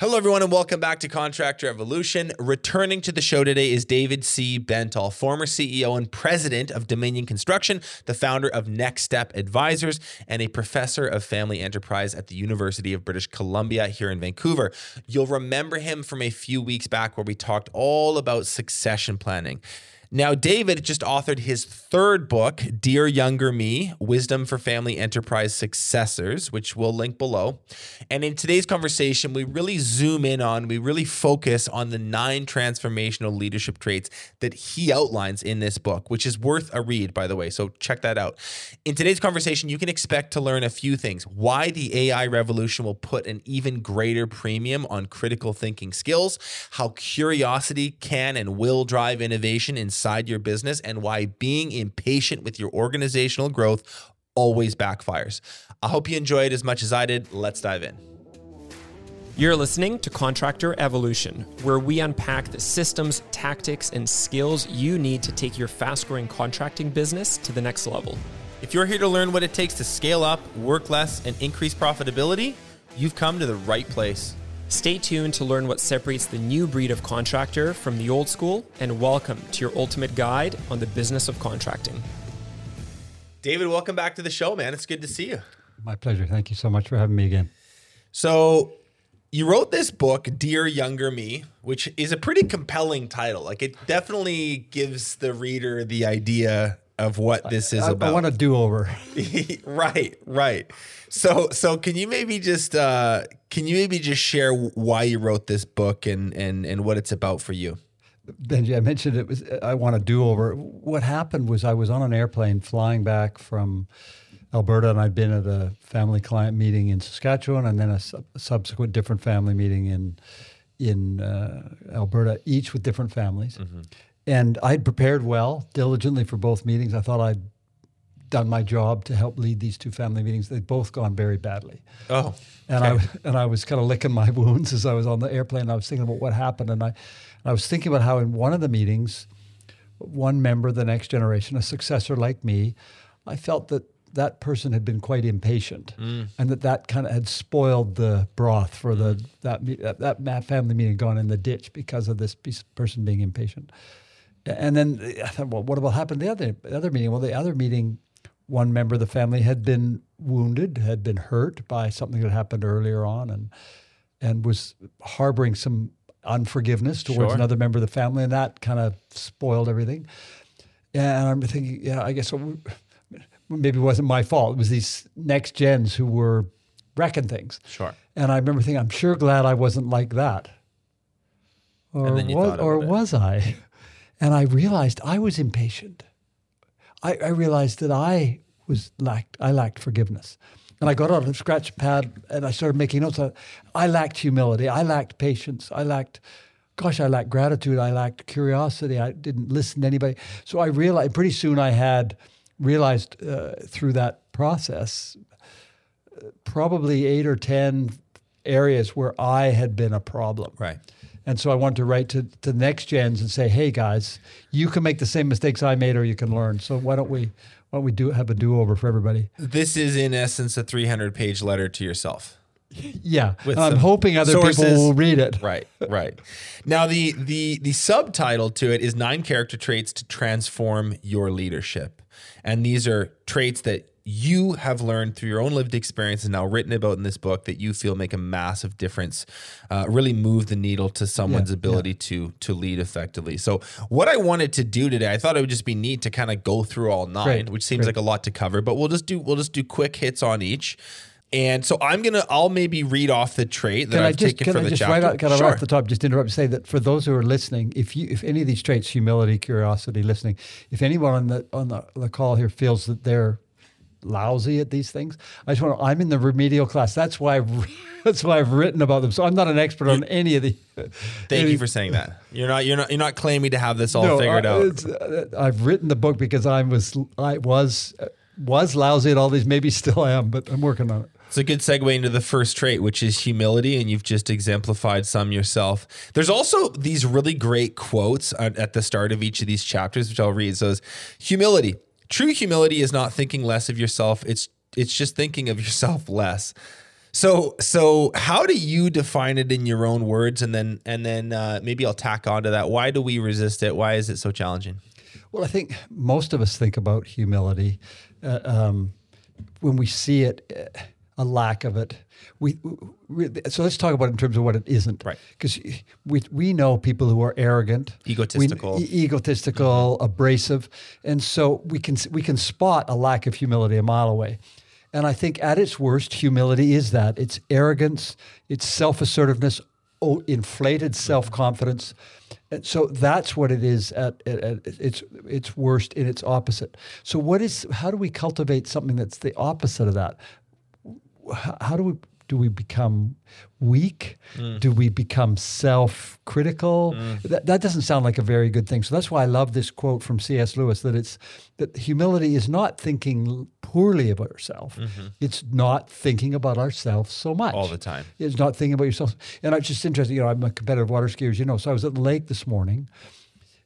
Hello, everyone, and welcome back to Contractor Evolution. Returning to the show today is David C. Bentall, former CEO and president of Dominion Construction, the founder of Next Step Advisors, and a professor of family enterprise at the University of British Columbia here in Vancouver. You'll remember him from a few weeks back where we talked all about succession planning. Now, David just authored his third book, Dear Younger Me Wisdom for Family Enterprise Successors, which we'll link below. And in today's conversation, we really zoom in on, we really focus on the nine transformational leadership traits that he outlines in this book, which is worth a read, by the way. So check that out. In today's conversation, you can expect to learn a few things why the AI revolution will put an even greater premium on critical thinking skills, how curiosity can and will drive innovation in inside your business and why being impatient with your organizational growth always backfires. I hope you enjoyed as much as I did. Let's dive in. You're listening to Contractor Evolution, where we unpack the systems, tactics, and skills you need to take your fast growing contracting business to the next level. If you're here to learn what it takes to scale up, work less, and increase profitability, you've come to the right place. Stay tuned to learn what separates the new breed of contractor from the old school, and welcome to your ultimate guide on the business of contracting. David, welcome back to the show, man. It's good to see you. My pleasure. Thank you so much for having me again. So, you wrote this book, Dear Younger Me, which is a pretty compelling title. Like, it definitely gives the reader the idea of what this is I, about. I want a do over. right, right. So, so can you maybe just uh, can you maybe just share why you wrote this book and and and what it's about for you? Benji, I mentioned it was I want a do over. What happened was I was on an airplane flying back from Alberta, and I'd been at a family client meeting in Saskatchewan, and then a, su- subsequent different family meeting in in uh, Alberta, each with different families. Mm-hmm. And I'd prepared well, diligently for both meetings. I thought I'd done my job to help lead these two family meetings. They'd both gone very badly. Oh, and I and I was kind of licking my wounds as I was on the airplane. I was thinking about what happened, and I, and I was thinking about how in one of the meetings, one member, of the next generation, a successor like me, I felt that that person had been quite impatient, mm. and that that kind of had spoiled the broth for the that that, that family meeting gone in the ditch because of this person being impatient. And then I thought, well, what will happen the other the other meeting? Well, the other meeting, one member of the family had been wounded, had been hurt by something that happened earlier on, and and was harboring some unforgiveness towards sure. another member of the family, and that kind of spoiled everything. And I'm thinking, yeah, I guess maybe it wasn't my fault. It was these next gens who were wrecking things. Sure. And I remember thinking, I'm sure glad I wasn't like that. Or, was, or was I? And I realized I was impatient. I, I realized that I was lacked, I lacked forgiveness. And I got out a scratch pad and I started making notes. I lacked humility. I lacked patience. I lacked, gosh, I lacked gratitude. I lacked curiosity. I didn't listen to anybody. So I realized pretty soon I had realized uh, through that process probably eight or 10 areas where I had been a problem. Right. And so I wanted to write to, to next gens and say, hey guys, you can make the same mistakes I made or you can learn. So why don't we why don't we do have a do over for everybody? This is in essence a 300 page letter to yourself. Yeah, I'm hoping other sources. people will read it. Right, right. Now the the the subtitle to it is nine character traits to transform your leadership, and these are traits that you have learned through your own lived experience and now written about in this book that you feel make a massive difference, uh, really move the needle to someone's yeah, ability yeah. to to lead effectively. So, what I wanted to do today, I thought it would just be neat to kind of go through all nine, which seems like a lot to cover, but we'll just do we'll just do quick hits on each. And so I'm gonna, I'll maybe read off the trait that can I've I just, taken can from I the just chapter. Right, out, can sure. I right off the top just interrupt and say that for those who are listening, if you, if any of these traits, humility, curiosity, listening, if anyone on the on the, the call here feels that they're lousy at these things. I just want to, I'm in the remedial class. That's why I've, that's why I've written about them. So I'm not an expert on any of the. Thank you for saying that. You're not you're not you're not claiming to have this all no, figured I, out. I've written the book because I was I was was lousy at all these. Maybe still am, but I'm working on it. It's a good segue into the first trait, which is humility, and you've just exemplified some yourself. There's also these really great quotes at the start of each of these chapters, which I'll read. So, humility. True humility is not thinking less of yourself. It's it's just thinking of yourself less. So so how do you define it in your own words, and then and then uh, maybe I'll tack onto that. Why do we resist it? Why is it so challenging? Well, I think most of us think about humility uh, um, when we see it, uh, a lack of it. We, we, so let's talk about it in terms of what it isn't, Right. Because we we know people who are arrogant, Egotistical. we, e- egotistical, mm-hmm. abrasive, and so we can we can spot a lack of humility a mile away. And I think at its worst, humility is that it's arrogance, it's self assertiveness, oh, inflated mm-hmm. self confidence. And so that's what it is at, at, at its its worst in its opposite. So what is how do we cultivate something that's the opposite of that? How do we do we become weak? Mm. Do we become self-critical? Mm. That, that doesn't sound like a very good thing. So that's why I love this quote from C.S. Lewis that it's that humility is not thinking poorly about yourself. Mm-hmm. It's not thinking about ourselves so much All the time. It's not thinking about yourself. And it's just interesting, you know, I'm a competitive water skier, as you know. So I was at the lake this morning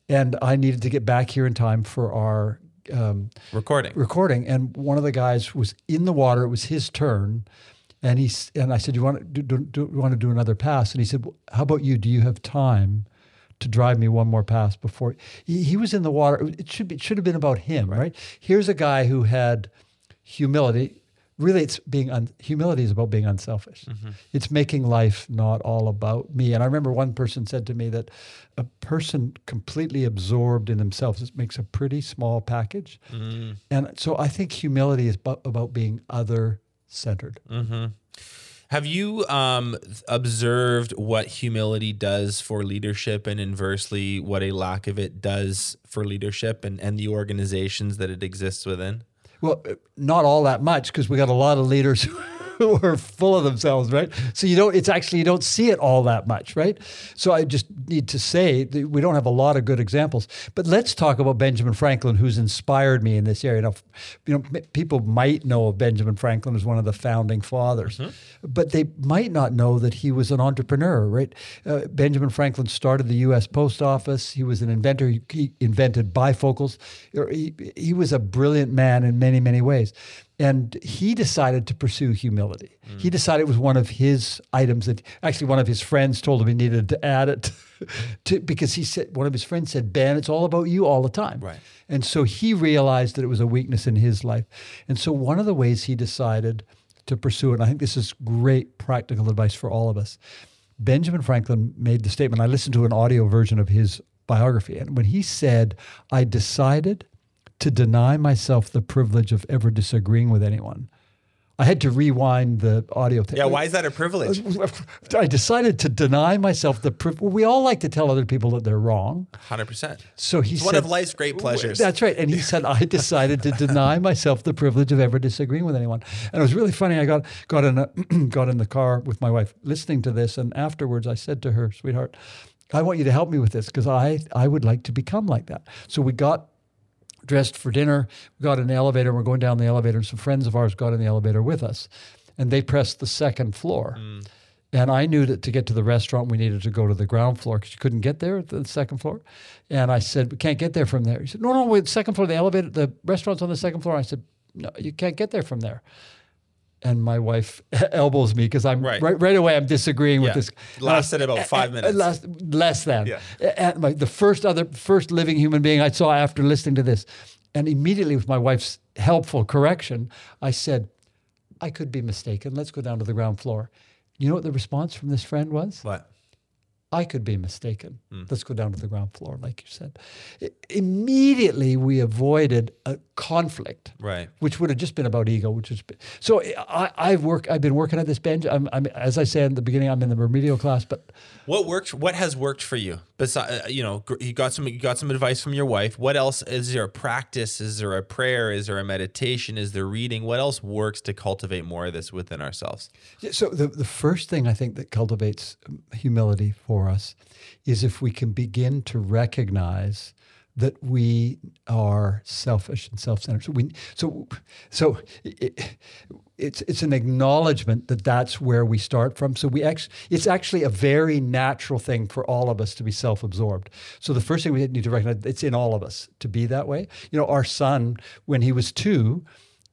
and I needed to get back here in time for our um, Recording. recording. And one of the guys was in the water. It was his turn. And he and I said, "You want to do, do, you want to do another pass?" And he said, "Well, "How about you? Do you have time to drive me one more pass before?" He, he was in the water. It should be, it should have been about him, right? Here's a guy who had humility. Really, it's being un, humility is about being unselfish. Mm-hmm. It's making life not all about me. And I remember one person said to me that a person completely absorbed in themselves it makes a pretty small package. Mm-hmm. And so I think humility is about, about being other centered. Mm-hmm. Have you um, observed what humility does for leadership and inversely what a lack of it does for leadership and, and the organizations that it exists within? Well, not all that much because we got a lot of leaders who are full of themselves, right? So you don't. It's actually you don't see it all that much, right? So I just need to say that we don't have a lot of good examples. But let's talk about Benjamin Franklin, who's inspired me in this area. Now, you know, people might know of Benjamin Franklin as one of the founding fathers, but they might not know that he was an entrepreneur, right? Uh, Benjamin Franklin started the U.S. Post Office. He was an inventor. He, he invented bifocals. He, he was a brilliant man in many, many ways. And he decided to pursue humility. He hmm. decided it was one of his items that actually one of his friends told him he needed to add it to, because he said, one of his friends said, Ben, it's all about you all the time. Right. And so he realized that it was a weakness in his life. And so one of the ways he decided to pursue it, and I think this is great practical advice for all of us. Benjamin Franklin made the statement. I listened to an audio version of his biography, and when he said, I decided to deny myself the privilege of ever disagreeing with anyone. I had to rewind the audio tape. Yeah, why is that a privilege? I decided to deny myself the privilege. We all like to tell other people that they're wrong. 100%. So he It's said, one of life's great pleasures. That's right. And he said, I decided to deny myself the privilege of ever disagreeing with anyone. And it was really funny. I got got in a, got in the car with my wife listening to this, and afterwards I said to her, sweetheart, I want you to help me with this because I I would like to become like that. So we got dressed for dinner. We got in the elevator. We're going down the elevator, and some friends of ours got in the elevator with us, and they pressed the second floor. Mm. And I knew that to get to the restaurant, we needed to go to the ground floor because you couldn't get there at the second floor. And I said, "We can't get there from there." He said, "No, no, wait, second floor. The elevator, the restaurant's on the second floor." I said, "No, you can't get there from there." And my wife elbows me because I'm Right. right. right. away. I'm disagreeing Yeah. with this. Lasted about five minutes. Last, less than. Yeah. And my, the first other first living human being I saw after listening to this, and immediately with my wife's helpful correction, I said, "I could be mistaken. Let's go down to the ground floor." You know what the response from this friend was? What? I could be mistaken. Hmm. Let's go down to the ground floor, like you said. I- immediately, we avoided a conflict Right. which would have just been about ego, which is so. I, I've work. I've been working at this bench. I'm, I'm, as I said in the beginning, I'm in the remedial class, but What worked? What has worked for you? Besides, you know, you got some. You got some advice from your wife. What else? Is there a practice? Is there a prayer? Is there a meditation? Is there reading? What else works to cultivate more of this within ourselves? Yeah, So the, the first thing I think that cultivates um, humility for us is if we can begin to recognize that we are selfish and self-centered. So we so so it, it's it's an acknowledgement that that's where we start from. So we it's actually a very natural thing for all of us to be self-absorbed. So the first thing we need to recognize it's in all of us to be that way. You know, our son when he was 2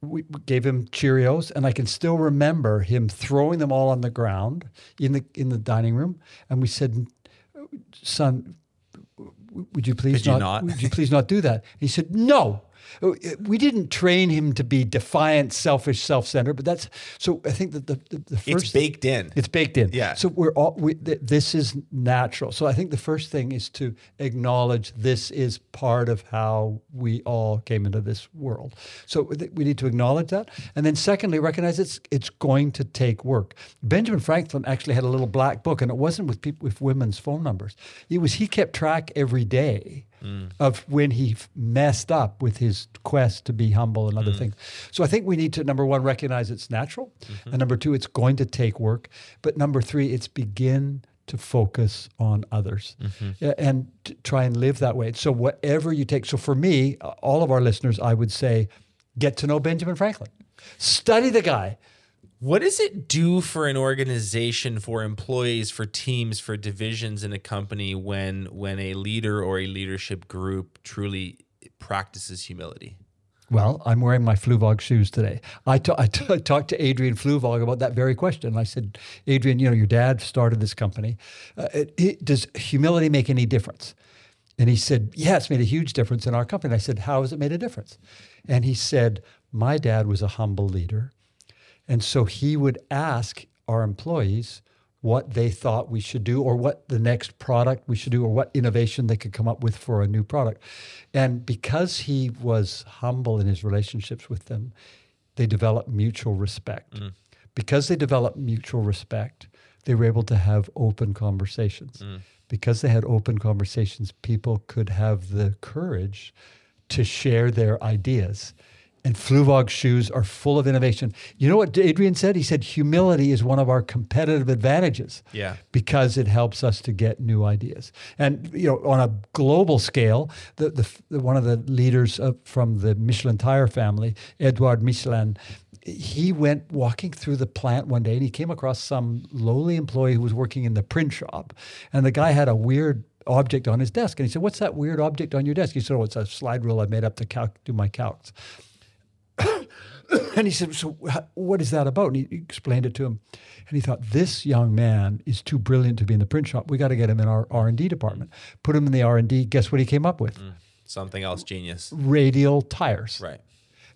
we gave him Cheerios, and I can still remember him throwing them all on the ground in the in the dining room. And we said, "Son, would you please not, not? Would you please not do that?" And He said, "No." Oh, eh, we didn't train him to be defiant, selfish, self-centered, but that's so. I think that the, the, the first It's baked in. it's baked in. Yeah. So we're all we, th- this is natural. So I think the first thing is to acknowledge this is part of how we all came into this world. So th- we need to acknowledge that, and then secondly, recognize it's it's going to take work. Benjamin Franklin actually had a little black book, and it wasn't with people with women's phone numbers. It was he kept track every day of when he messed up with his quest to be humble and other mm. things. So I think we need to number one recognize it's natural, mm-hmm. and number two it's going to take work, but number three it's begin to focus on others mm-hmm. Yeah, and to try and live that way. So whatever you take. So for me, all of our listeners, I would say, get to know Benjamin Franklin, study the guy. What does it do for an organization, for employees, for teams, for divisions in a company when when a leader or a leadership group truly practices humility? Well, I'm wearing my Fluevog shoes today. I I talked to Adrian Fluevog about that very question. I said, Adrian, you know, your dad started this company. Uh, it, it, does humility make any difference? And he said, Yeah, it's made a huge difference in our company. And I said, How has it made a difference? And he said, My dad was a humble leader. And so he would ask our employees what they thought we should do or what the next product we should do or what innovation they could come up with for a new product. And because he was humble in his relationships with them, they developed mutual respect. Mm. Because they developed mutual respect, they were able to have open conversations. Mm. Because they had open conversations, people could have the courage to share their ideas. And Fluevog shoes are full of innovation. You know what Adrian said? He said humility is one of our competitive advantages. Yeah. Because it helps us to get new ideas. And you know, on a global scale, the, the, the one of the leaders of, from the Michelin tire family, Edouard Michelin, he went walking through the plant one day and he came across some lowly employee who was working in the print shop. And the guy had a weird object on his desk. And he said, What's that weird object on your desk? He said, Oh, it's a slide rule I made up to calc- do my calcs. and he said, "So, what is that about?" And he explained it to him, and he thought, "This young man is too brilliant to be in the print shop. We got to get him in our R and D department. Put him in the R and D. Guess what he came up with? Something else genius. Radial tires. Right.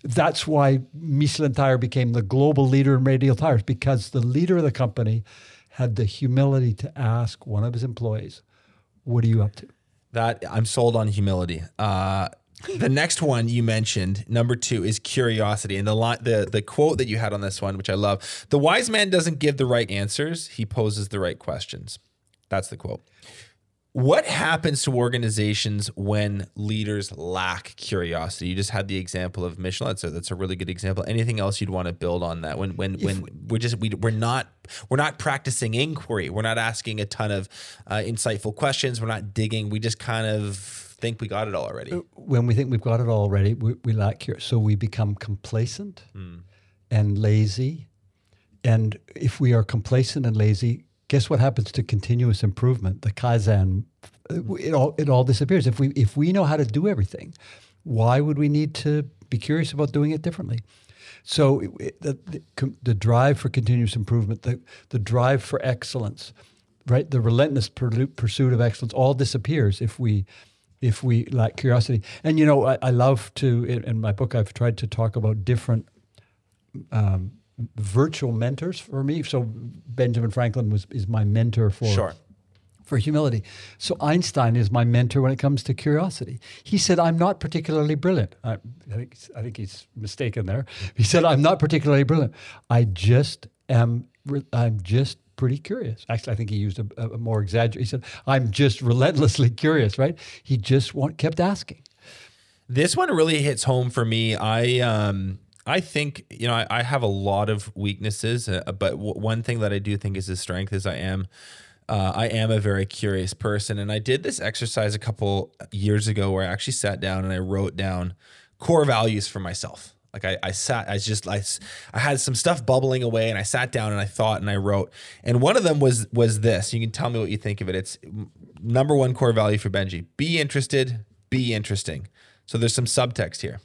That's why Michelin Tire became the global leader in radial tires because the leader of the company had the humility to ask one of his employees, "What are you up to?" That I'm sold on humility. Uh, the next one you mentioned, number two, is curiosity, and the li- the the quote that you had on this one, which I love: "The wise man doesn't give the right answers; he poses the right questions." That's the quote. What happens to organizations when leaders lack curiosity? You just had the example of Michelin. so that's a really good example. Anything else you'd want to build on that? When when when we're just we, we're not we're not practicing inquiry. We're not asking a ton of uh, insightful questions. We're not digging. We just kind of think we got it all already. Uh, when we think we've got it all already, we, we lack curiosity. So we become complacent hmm. and lazy. And if we are complacent and lazy, guess what happens to continuous improvement? The kaizen, uh, it all it all disappears. If we if we know how to do everything, why would we need to be curious about doing it differently? So it- the, the, the drive for continuous improvement, the, the drive for excellence, right? The relentless pursuit of excellence all disappears if we if we lack curiosity. And you know, I, I love to in, in my book I've tried to talk about different um, virtual mentors for me. So Benjamin Franklin was is my mentor for Sure. for humility. So Einstein is my mentor when it comes to curiosity. He said, "I'm not particularly brilliant." I, I think I think he's mistaken there. He said, "I'm not particularly brilliant. I just am. I'm just." Pretty curious. Actually, I think he used a, a more exaggerated. He said, "I'm just relentlessly curious." Right? He just want, kept asking. This one really hits home for me. I um I think you know I, I have a lot of weaknesses, uh, but w- one thing that I do think is a strength is I am uh, I am a very curious person, and I did this exercise a couple years ago where I actually sat down and I wrote down core values for myself. Like I, I sat, I just, I, I had some stuff bubbling away, and I sat down and I thought and I wrote, and one of them was was this. You can tell me what you think of it. It's number one core value for Benji: be interested, be interesting. So there's some subtext here.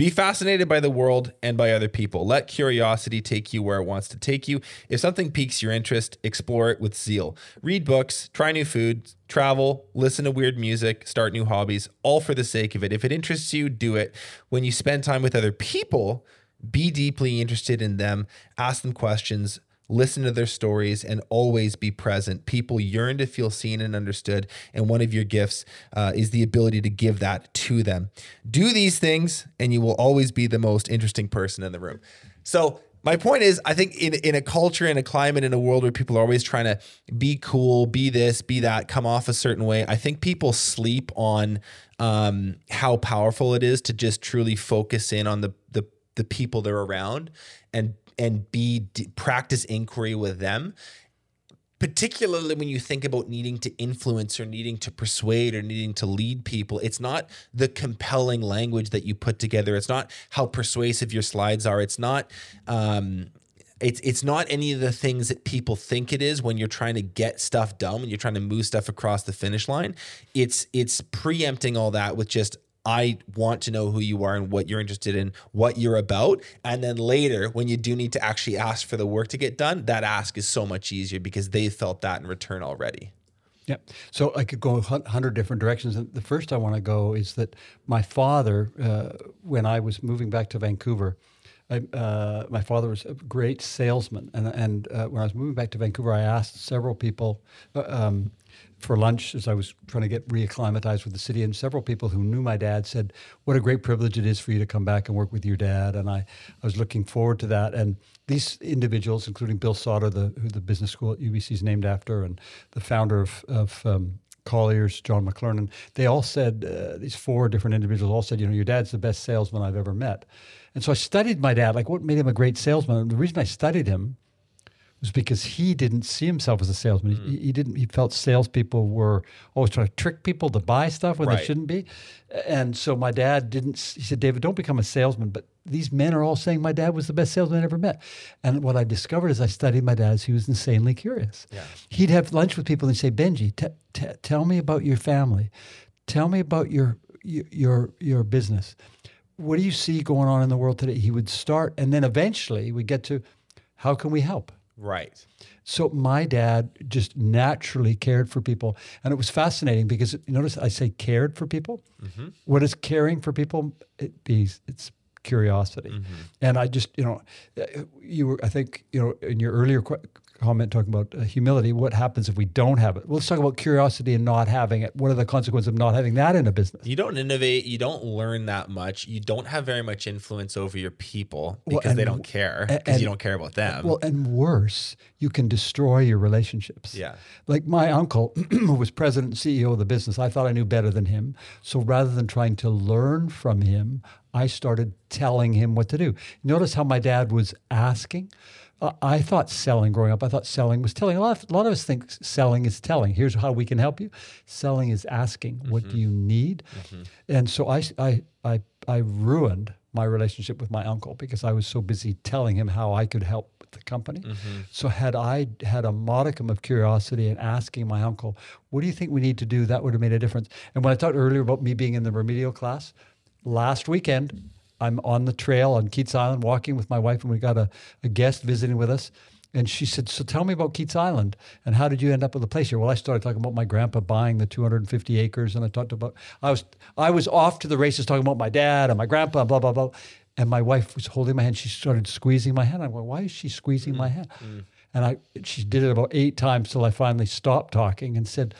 Be fascinated by the world and by other people. Let curiosity take you where it wants to take you. If something piques your interest, explore it with zeal. Read books, try new food, travel, listen to weird music, start new hobbies, all for the sake of it. If it interests you, do it. When you spend time with other people, be deeply interested in them, ask them questions, listen to their stories, and always be present. People yearn to feel seen and understood, and one of your gifts uh, is the ability to give that to them. Do these things, and you will always be the most interesting person in the room. So, my point is, I think in, in a culture, in a climate, in a world where people are always trying to be cool, be this, be that, come off a certain way, I think people sleep on um, how powerful it is to just truly focus in on the the the people they're around and and be practice inquiry with them. Particularly when you think about needing to influence or needing to persuade or needing to lead people it's not the compelling language that you put together. It's not how persuasive your slides are. It's not um, it's it's not any of the things that people think it is when you're trying to get stuff done when you're trying to move stuff across the finish line. It's it's preempting all that with just I want to know who you are and what you're interested in, what you're about. And then later, when you do need to actually ask for the work to get done, that ask is so much easier because they felt that in return already. Yeah. So I could go a hundred different directions. And the first I want to go is that my father, uh, when I was moving back to Vancouver, I, uh, my father was a great salesman. And, and uh, when I was moving back to Vancouver, I asked several people, uh, um, for lunch as I was trying to get reacclimatized with the city. And several people who knew my dad said, What a great privilege it is for you to come back and work with your dad. And I, I was looking forward to that. And these individuals, including Bill Sauder, the, who the business school at UBC is named after, and the founder of, of um, Colliers, John McLernon, they all said, uh, these four different individuals all said, you know, your dad's the best salesman I've ever met. And so I studied my dad, like what made him a great salesman. And the reason I studied him was because he didn't see himself as a salesman. Mm. He, he, didn't. He felt salespeople were always trying to trick people to buy stuff when right. they shouldn't be. And so my dad didn't. He said, "David, don't become a salesman." But these men are all saying my dad was the best salesman I ever met. And what I discovered as I studied my dad is he was insanely curious. Yeah. He'd have lunch with people and say, "Benji, t- t- tell me about your family. Tell me about your your your business. What do you see going on in the world today?" He would start, and then eventually we get to, "How can we help?" Right. So my dad just naturally cared for people, and it was fascinating because notice I say cared for people. Mm-hmm. What is caring for people? It, it's curiosity, mm-hmm. and I just you know, you were I think you know in your earlier comment talking about uh, humility. What happens if we don't have it? Well, let's talk about curiosity and not having it. What are the consequences of not having that in a business? You don't innovate. You don't learn that much. You don't have very much influence over your people because well, they don't care because you don't care about them. Well, and worse, you can destroy your relationships. Yeah. Like my uncle, who was president and CEO of the business, I thought I knew better than him. So rather than trying to learn from him, I started telling him what to do. Notice how my dad was asking. I thought selling growing up, I thought selling was telling. A lot of, a lot of us think selling is telling. Here's how we can help you. Selling is asking, mm-hmm. what do you need? Mm-hmm. And so I, I, I, I ruined my relationship with my uncle because I was so busy telling him how I could help with the company. Mm-hmm. So had I had a modicum of curiosity and asking my uncle, what do you think we need to do? That would have made a difference. And when I talked earlier about me being in the remedial class, last weekend, I'm on the trail on Keats Island walking with my wife, and we got a, a guest visiting with us. And she said, So tell me about Keats Island and how did you end up with a place here? Well, I started talking about my grandpa buying the 250 acres, and I talked about I was I was off to the races talking about my dad and my grandpa, blah, blah, blah. And my wife was holding my hand. She started squeezing my hand. I'm going, Why is she squeezing mm my hand? mm And I she did it about eight times till I finally stopped talking and said,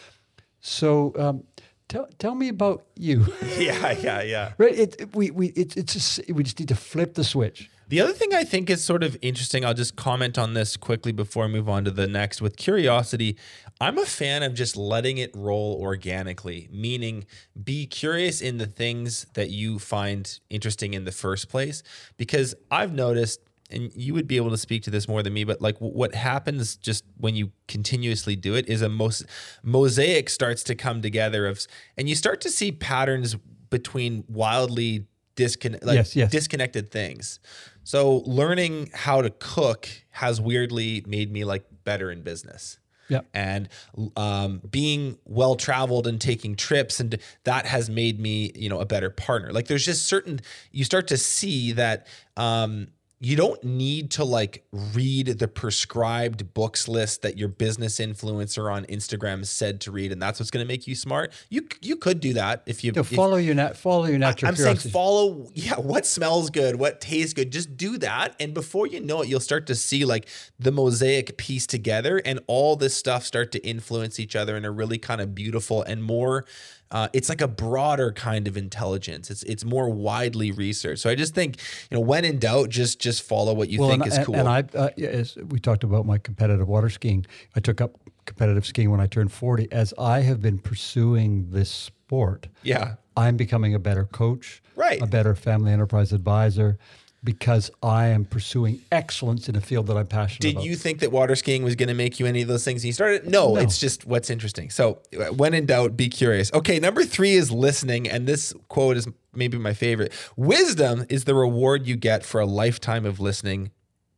So um, Tell, tell me about you. yeah, yeah, yeah. Right. It, it, we we it, it's just we just need to flip the switch. The other thing I think is sort of interesting. I'll just comment on this quickly before I move on to the next. With curiosity, I'm a fan of just letting it roll organically. Meaning, be curious in the things that you find interesting in the first place. Because I've noticed and you would be able to speak to this more than me, but like what happens just when you continuously do it is a most mosaic starts to come together of, and you start to see patterns between wildly disconnect, like yes, yes. disconnected things. So learning how to cook has weirdly made me like better in business. Yeah. and um, being well traveled and taking trips and that has made me you know a better partner like there's just certain you start to see that um, you don't need to like read the prescribed books list that your business influencer on Instagram said to read, and that's what's going to make you smart. You you could do that if you To if- follow your nat- follow your natural I'm saying follow, yeah, what smells good, what tastes good. Just do that. And before you know it, you'll start to see like the mosaic piece together and all this stuff start to influence each other in a really kind of beautiful and more. Uh, it's like a broader kind of intelligence. It's it's more widely researched. So I just think you know when in doubt, just just follow what you think and, is and- cool. And I, uh, yeah, as we talked about my competitive water skiing, I took up competitive skiing when I turned 40. As I have been pursuing this sport, yeah, I'm becoming a better coach, Right. a better family enterprise advisor, because I am pursuing excellence in a field that I'm passionate about. Did about. you think that water skiing was going to make you any of those things? And you started? No, No. it's just what's interesting. So, uh, when in doubt, be curious. Okay, number three is listening, and this quote is maybe my favorite. Wisdom is the reward you get for a lifetime of listening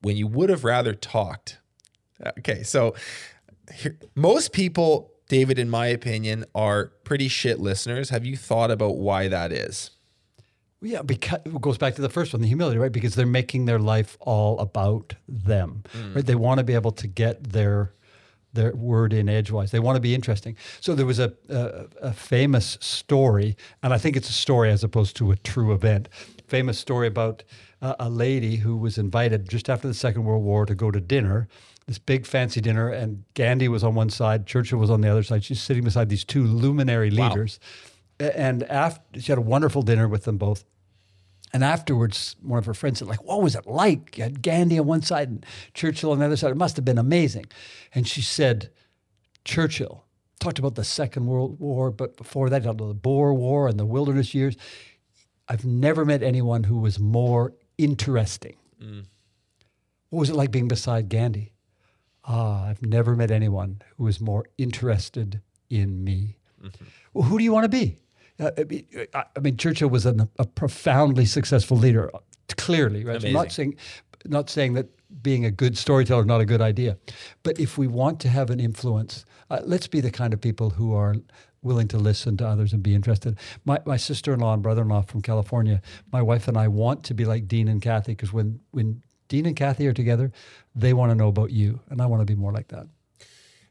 when you would have rather talked. Okay, so here, most people, David, in my opinion, are pretty shit listeners. Have you thought about why that is? Yeah, because it goes back to the first one, the humility, right? Because they're making their life all about them, right? They want to be able to get their their word in edgewise. They want to be interesting. So there was a, a a famous story, and I think it's a story as opposed to a true event. Famous story about uh, a lady who was invited just after the Second World War to go to dinner. This big fancy dinner, and Gandhi was on one side, Churchill was on the other side. She's sitting beside these two luminary leaders, A- and after she had a wonderful dinner with them both. And afterwards, one of her friends said, like, what was it like? You had Gandhi on one side and Churchill on the other side. It must have been amazing. And she said, Churchill talked about the Second World War, but before that, the Boer War and the wilderness years. I've never met anyone who was more interesting. What was it like being beside Gandhi? Ah, I've never met anyone who was more interested in me. Well, who do you want to be? Uh, I mean, I- mean, Churchill was an, a profoundly successful leader, clearly. Right? So I'm not saying, not saying that being a good storyteller is not a good idea, but if we want to have an influence, uh, let's be the kind of people who are willing to listen to others and be interested. My, my sister-in-law and brother-in-law from California, my wife and I want to be like Dean and Kathy because when when Dean and Kathy are together, they want to know about you, and I want to be more like that.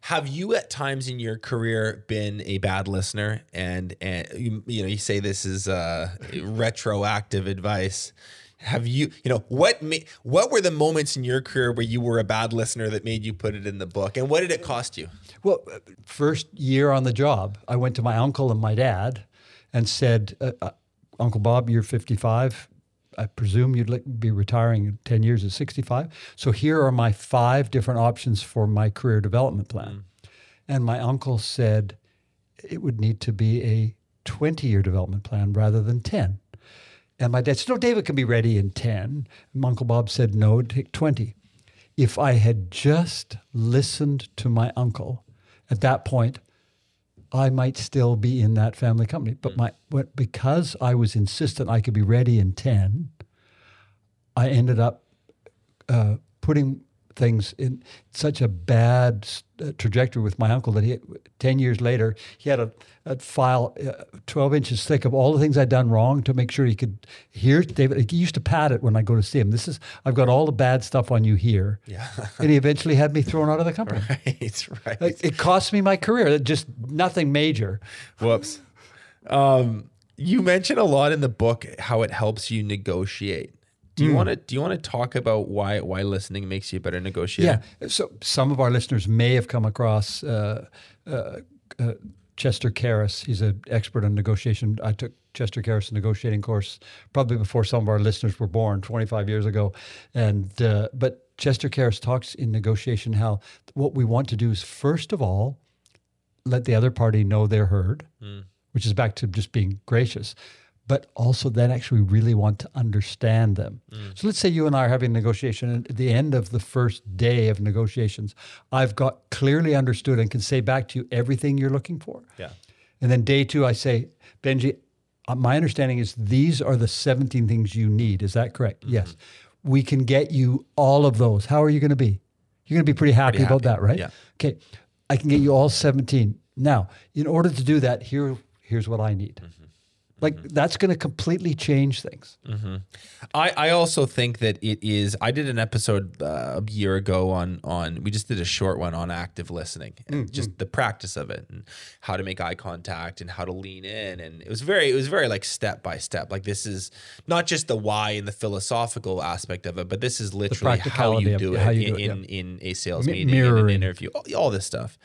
Have you at times in your career been a bad listener? And and you, you know you say this is uh, retroactive advice. Have you you know what ma- what were the moments in your career where you were a bad listener that made you put it in the book? And what did it cost you? Well, uh, first year on the job, I went to my uncle and my dad and said, uh, uh, Uncle Bob, you're 55. I presume you'd be retiring in 10 years at 65. So here are my five different options for my career development plan. Mm. And my uncle said it would need to be a 20 year development plan rather than 10. And my dad said, No, David can be ready in 10. And Uncle Bob said, No, it'd take 20. If I had just listened to my uncle at that point, I might still be in that family company. But my but because I was insistent I could be ready in 10, I ended up uh, putting things in such a bad uh, trajectory with my uncle that he, 10 years later, he had a, a file uh, 12 inches thick of all the things I'd done wrong to make sure he could hear. David, he used to pat it when I go to see him. This is, I've got all the bad stuff on you here. Yeah. and he eventually had me thrown out of the company. right, right. Like, it cost me my career, just nothing major. Whoops. Um, you mention a lot in the book how it helps you negotiate. Do you want to do you want to talk about why why listening makes you a better negotiator? Yeah. So some of our listeners may have come across uh, uh, uh, Chester Karrass. He's an expert on negotiation. I took Chester Karrass' negotiating course probably before some of our listeners were born, 25 years ago. And uh, but Chester Karrass talks in negotiation how what we want to do is first of all let the other party know they're heard, which is back to just being gracious. But also then actually really want to understand them. Mm. So let's say you and I are having a negotiation, and at the end of the first day of negotiations, I've got clearly understood and can say back to you everything you're looking for. Yeah. And then day two, I say, Benji, uh, my understanding is these are the 17 things you need. Is that correct? Mm-hmm. Yes. We can get you all of those. How are you going to be? You're going to be pretty happy, Pretty about that, right? yeah. Okay. I can get you all 17. Now, in order to do that, here, here's what I need. Mm-hmm. Like mm-hmm. that's going to completely change things. Mm-hmm. I, I also think that it is. I did an episode uh, a year ago on on. We just did a short one on active listening and mm-hmm. just the practice of it and how to make eye contact and how to lean in. And it was very it was very like step by step. Like this is not just the why and the philosophical aspect of it, but this is literally how you of do it how you in do it, in, in a sales meeting, in an interview, all, all this stuff.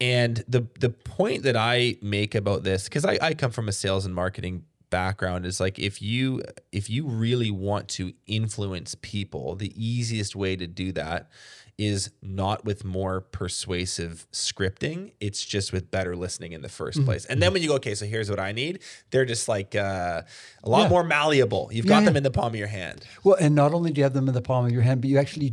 And the the point that I make about this, because I, I come from a sales and marketing background, is like if you if you really want to influence people, the easiest way to do that is not with more persuasive scripting. It's just with better listening in the 1st place. And then when you go, okay, so here's what I need, they're just like uh, a lot Yeah. more malleable. You've Yeah, got yeah. them in the palm of your hand. Well, and not only do you have them in the palm of your hand, but you actually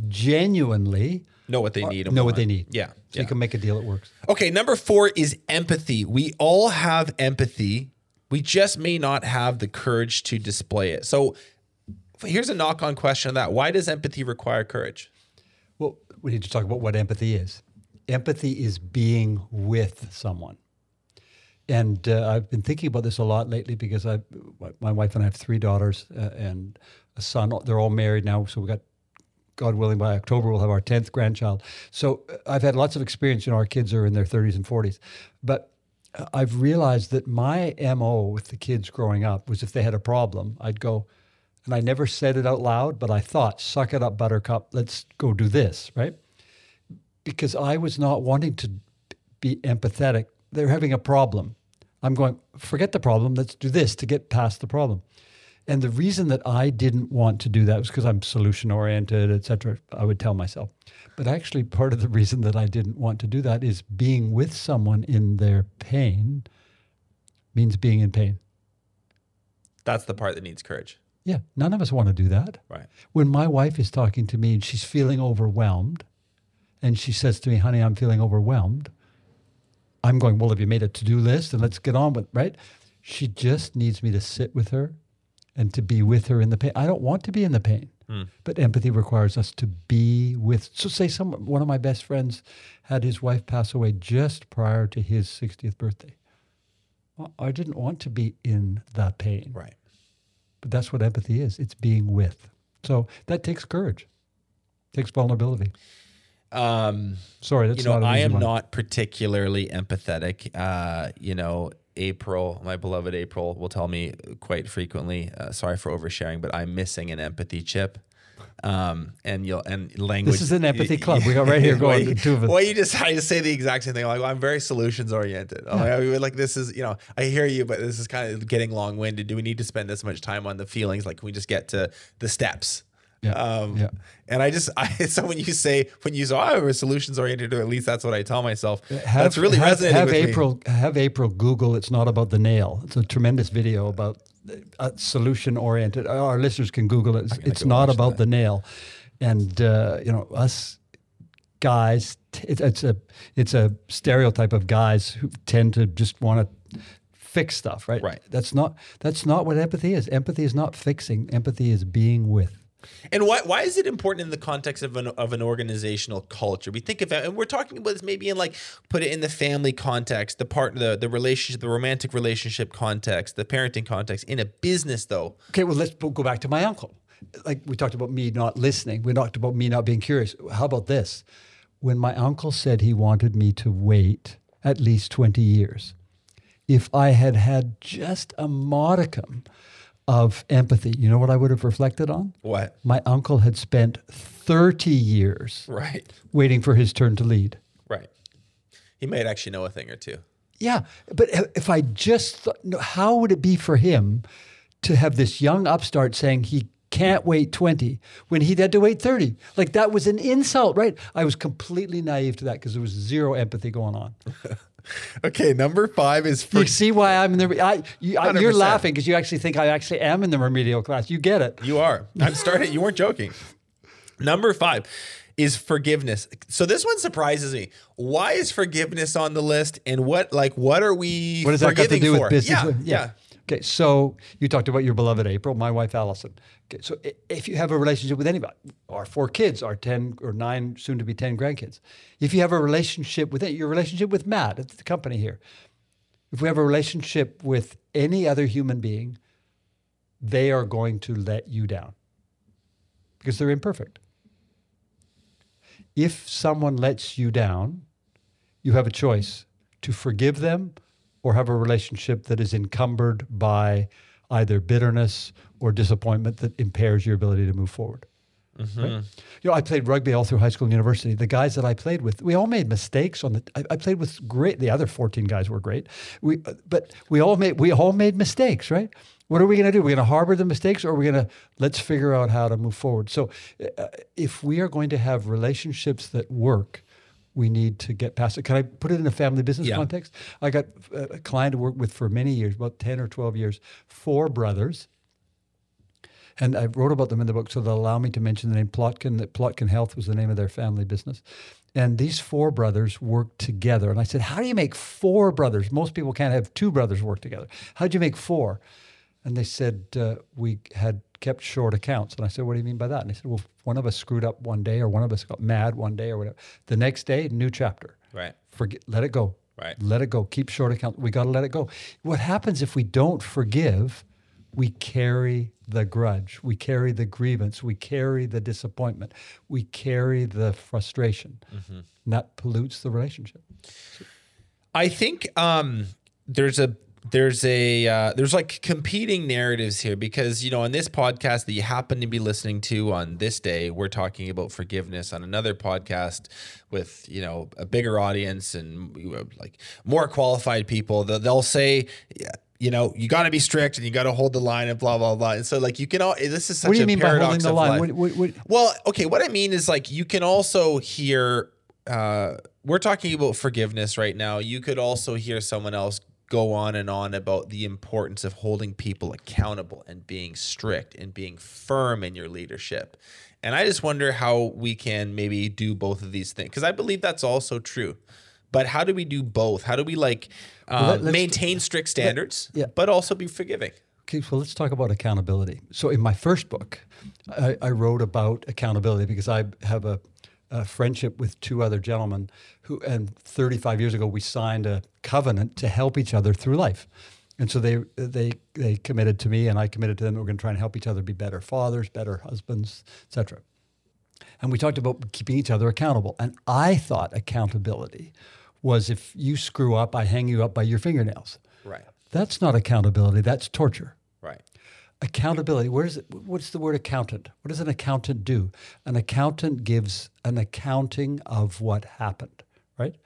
genuinely Know what they need. and know what they need. Yeah. So you can make a deal that works. Okay, number four is empathy. We all have empathy. We just may not have the courage to display it. So here's a knock on question of that. Why does empathy require courage? Well, we need to talk about what empathy is. Empathy is being with someone. And uh, I've been thinking about this a lot lately because I, my wife and I have three daughters uh, and a son. They're all married now, so we got, God willing, by October we'll have our tenth grandchild. So uh, I've had lots of experience. You know, our kids are in their thirties and forties, but I've realized that my mo with the kids growing up was if they had a problem, I'd go, and I never said it out loud, but I thought, "Suck it up, Buttercup. Let's go do this." Right? because I was not wanting to be empathetic. They're having a problem. I'm going, forget the problem. Let's do this to get past the problem. And the reason that I didn't want to do that was because I'm solution oriented, et cetera. I would tell myself. But actually, part of the reason that I didn't want to do that is being with someone in their pain means being in pain. That's the part that needs courage. Yeah, none of us want to do that. Right. When my wife is talking to me and she's feeling overwhelmed, and she says to me, honey, I'm feeling overwhelmed, I'm going, well, have you made a to do list? And let's get on with right? She just needs me to sit with her and to be with her in the pain. I don't want to be in the pain, but empathy requires us to be with. So, say, some one of my best friends had his wife pass away just prior to his 60th birthday. Well, I didn't want to be in that pain. Right. But that's what empathy is. It's being with. So that takes courage, takes vulnerability. Um, Sorry, that's you know, not I am one. not particularly empathetic. Uh, you know, April, my beloved April, will tell me quite frequently. Uh, sorry for oversharing, but I'm missing an empathy chip. Um, and you'll and language. This is an empathy club. We got right here Well, going, you- two of us. Well, you just I just say the exact same thing. I'm like, well, I'm very solutions oriented. I'm like, I mean, like this is you know I hear you, but this is kind of getting long winded. Do we need to spend this much time on the feelings? Like, can we just get to the steps? Yeah, Um, yeah. And I just, I, so when you say, when you say, oh, I'm solutions oriented, or at least that's what I tell myself, Have- that's really have, resonated have with me. April have April Google. It's not about the nail. It's a tremendous video about uh, solution oriented. Our listeners can Google it. It's, it's go not about the nail, and uh, you know us guys. it's a it's a stereotype of guys who tend to just want to fix stuff. Right. Right. That's not that's not what empathy is. Empathy is not fixing. Empathy is being with. And why, why is it important in the context of an, of an organizational culture? We think of and we're talking about this maybe in like, put it in the family context, the part, the, the relationship, the romantic relationship context, the parenting context. In a business though, Okay, well, let's go back to my uncle. Like we talked about me not listening, we talked about me not being curious. How about this? When my uncle said he wanted me to wait at least 20 years, if I had had just a modicum of empathy, you know what I would have reflected on? what? My uncle had spent 30 years Right. waiting for his turn to lead. Right. He might actually know a thing or two. Yeah, but if I just thought, how would it be for him to have this young upstart saying he can't wait 20 when he'd had to wait 30? Like that was an insult, right? I was completely naive to that because there was zero empathy going on. Okay. Number five is You see why I'm in the, I, you, I, you're laughing because you actually think I actually am in the remedial class. You get it. You are. I'm starting. You weren't joking. Number five is forgiveness. So this one surprises me. Why is forgiveness on the list? And what like what are we What does that got to do with business? Yeah, Yeah. yeah. Okay, so you talked about your beloved April, my wife Allison. Okay, so if you have a relationship with anybody, our four kids, our 10 or nine, soon to be 10 grandkids, if you have a relationship with it, your relationship with Matt at the company here, if we have a relationship with any other human being, they are going to let you down because they're imperfect. If someone lets you down, you have a choice to forgive them or have a relationship that is encumbered by either bitterness or disappointment that impairs your ability to move forward. Right? You know, I played rugby all through high school and university. The guys that I played with, we all made mistakes on the. I, I played with great. The other fourteen guys were great. We, but we all made we all made mistakes, right? What are we going to do? We're going to harbor the mistakes, or are we going to let's figure out how to move forward? So, uh, if we are going to have relationships that work, we need to get past it. Can I put it in a family business Yeah. context? I got a client to work with for many years, about ten or twelve years. Four brothers. And I wrote about them in the book, so they'll allow me to mention the name Plotkin. That Plotkin Health was the name of their family business. And these four brothers worked together. And I said, How do you make four brothers? Most people can't have two brothers work together. How'd you make four? And they said, uh, We had kept short accounts. And I said, What do you mean by that? And they said, Well, one of us screwed up one day, or one of us got mad one day, or whatever. The next day, new chapter. Right. Forget, let it go. Right. Let it go. Keep short accounts. We got to let it go. What happens if we don't forgive? We carry the grudge. We carry the grievance. We carry the disappointment. We carry the frustration. Mm-hmm. And that pollutes the relationship. I think um, there's a there's a uh, there's like competing narratives here because you know on this podcast that you happen to be listening to on this day we're talking about forgiveness on another podcast with you know a bigger audience and like more qualified people they'll, they'll say you know you got to be strict and you got to hold the line and blah blah blah and so like you can all this is such What do you a mean by holding the line? What, what, what, Well, okay, what I mean is like you can also hear uh we're talking about forgiveness right now. You could also hear someone else go on and on about the importance of holding people accountable and being strict and being firm in your leadership. And I just wonder how we can maybe do both of these things because I believe that's also true. But how do we do both? How do we like um, let- let's- maintain strict standards, yeah. but also be forgiving? Okay, so let's talk about accountability. So, in my first book, I, I wrote about accountability because I have a, a friendship with two other gentlemen who, and 35 years ago, we signed a covenant to help each other through life. And so they they they committed to me, and I committed to them. that We're going to try and help each other be better fathers, better husbands, etc. And we talked about keeping each other accountable. And I thought accountability was if you screw up, I hang you up by your fingernails. Right. That's not accountability. That's torture. Accountability. Where is it what's the word accountant? What does an accountant do? An accountant gives an accounting of what happened right?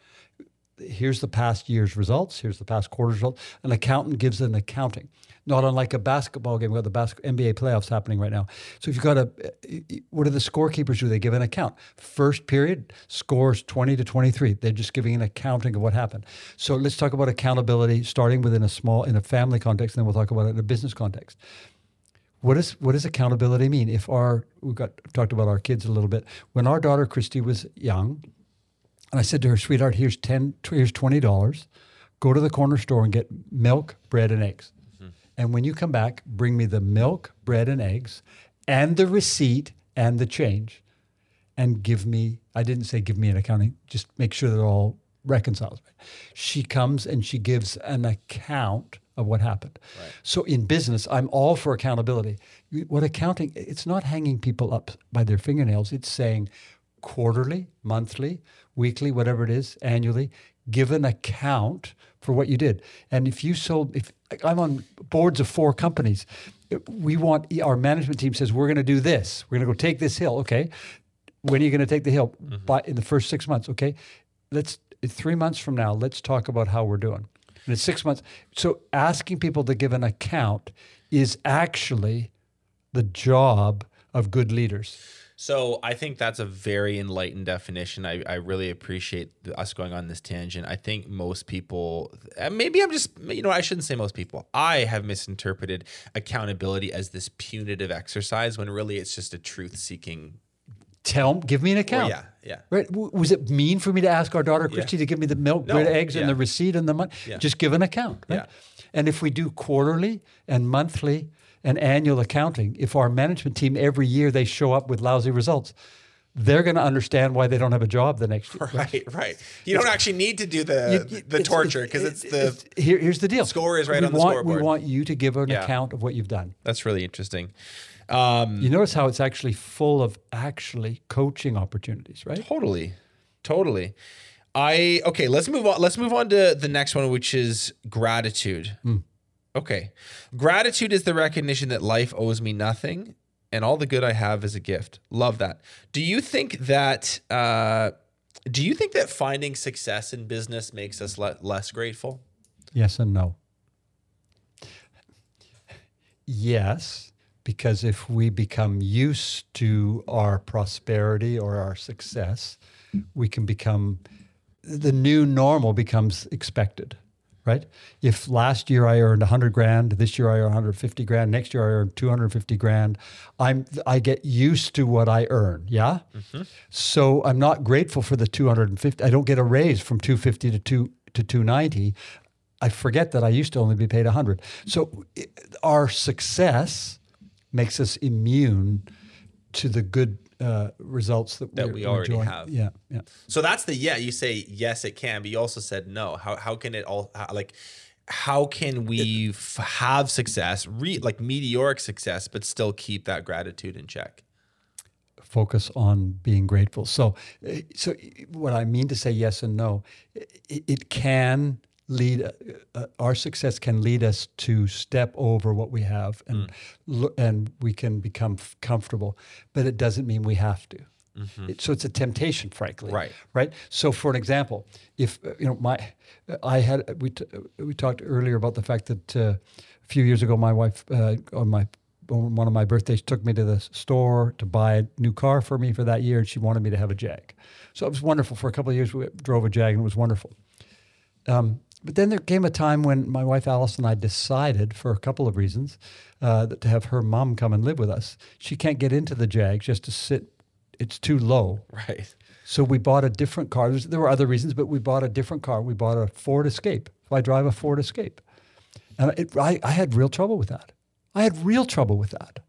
Here's the past year's results here's the past quarter's results. An accountant gives an accounting. Not unlike a basketball game we've got the bas- nba playoffs happening right now. So if you've got a eh, eh, what do the scorekeepers do? They give an account. First period scores 20 to 23 they're just giving an accounting of what happened. So let's talk about accountability starting within a small in a family context and then we'll talk about it in a business context what is what does accountability mean? If our we got talked about our kids a little bit. When our daughter Christy was young, and I said to her, "Sweetheart, here's ten, here's twenty dollars. Go to the corner store and get milk, bread, and eggs. Mm-hmm. And when you come back, bring me the milk, bread, and eggs, and the receipt and the change, and give me. I didn't say give me an accounting. Just make sure that all reconciles. She comes and she gives an account of what happened. So in business, I'm all for accountability. What accounting? It's not hanging people up by their fingernails. It's saying quarterly, monthly, weekly, whatever it is, annually, give an account for what you did. And if you sold, if I'm on boards of four companies, we want our management team says we're going to do this. We're going to go take this hill. Okay, when are you going to take the hill? Mm-hmm. By in the first six months. Okay, let's three months from now. Let's talk about how we're doing. And it's six months. So asking people to give an account is actually the job of good leaders. So I think that's a very enlightened definition. I, I really appreciate us going on this tangent. I think most people, maybe I'm just, you know, I shouldn't say most people. I have misinterpreted accountability as this punitive exercise when really it's just a truth-seeking. Tell, give me an account. yeah, yeah. Right? Was it mean for me to ask our daughter Christy to give me the milk, No, bread, eggs, yeah. and the receipt and the money? Yeah. Just give an account. Right? Yeah. And if we do quarterly and monthly and annual accounting, if our management team every year they show up with lousy results, they're going to understand why they don't have a job the next year. Right, right. You don't actually need to do the You- the torture because it's, the it's- here, here's the deal. score is right we on the want, scoreboard. We want you to give an Yeah. account of what you've done. that's really interesting. Um, You notice how it's actually full of actually coaching opportunities, right? Totally. Totally. I okay, let's move on. Let's move on to the next one, which is gratitude. Okay. Gratitude is the recognition that life owes me nothing and all the good I have is a gift. Love that. Do you think that uh do you think that finding success in business makes us le- less grateful? Yes and no. Yes, because if we become used to our prosperity or our success, we can become the new normal becomes expected, right? If last year I earned 100 grand, this year I earn 150 grand, next year I earn 250 grand, I'm I get used to what I earn, yeah? Mm-hmm. So I'm not grateful for the 250. I don't get a raise from 250 to 2 to 290. I forget that I used to only be paid 100. So our success makes us immune to the good uh, results that, That we already enjoying. have. Yeah, yeah. So that's the yeah. You say yes, it can, but you also said no. How how can it all how, like? How can we f- have success, re, like meteoric success, but still keep that gratitude in check? focus on being grateful. So, uh, so what I mean to say yes and no, it, it can lead. Uh, uh, our success can lead us to step over what we have, and lo- and we can become f- comfortable. But it doesn't mean we have to. It- so it's a temptation, frankly. Right. Right. So, for an example, if uh, you know my, I had we t- we talked earlier about the fact that uh, a few years ago my wife uh, on my on one of my birthdays took me to the store to buy a new car for me for that year, and she wanted me to have a Jag. So it was wonderful. For a couple of years, we drove a Jag, and it was wonderful. Um, but then there came a time when my wife Alice and I decided, for a couple of reasons, uh, that to have her mom come and live with us. She can't get into the Jag just to sit; it's too low. Right. So we bought a different car. There were other reasons, but we bought a different car. We bought a Ford Escape. So I drive a Ford Escape, and it, I, I had real trouble with that. I had real trouble with that.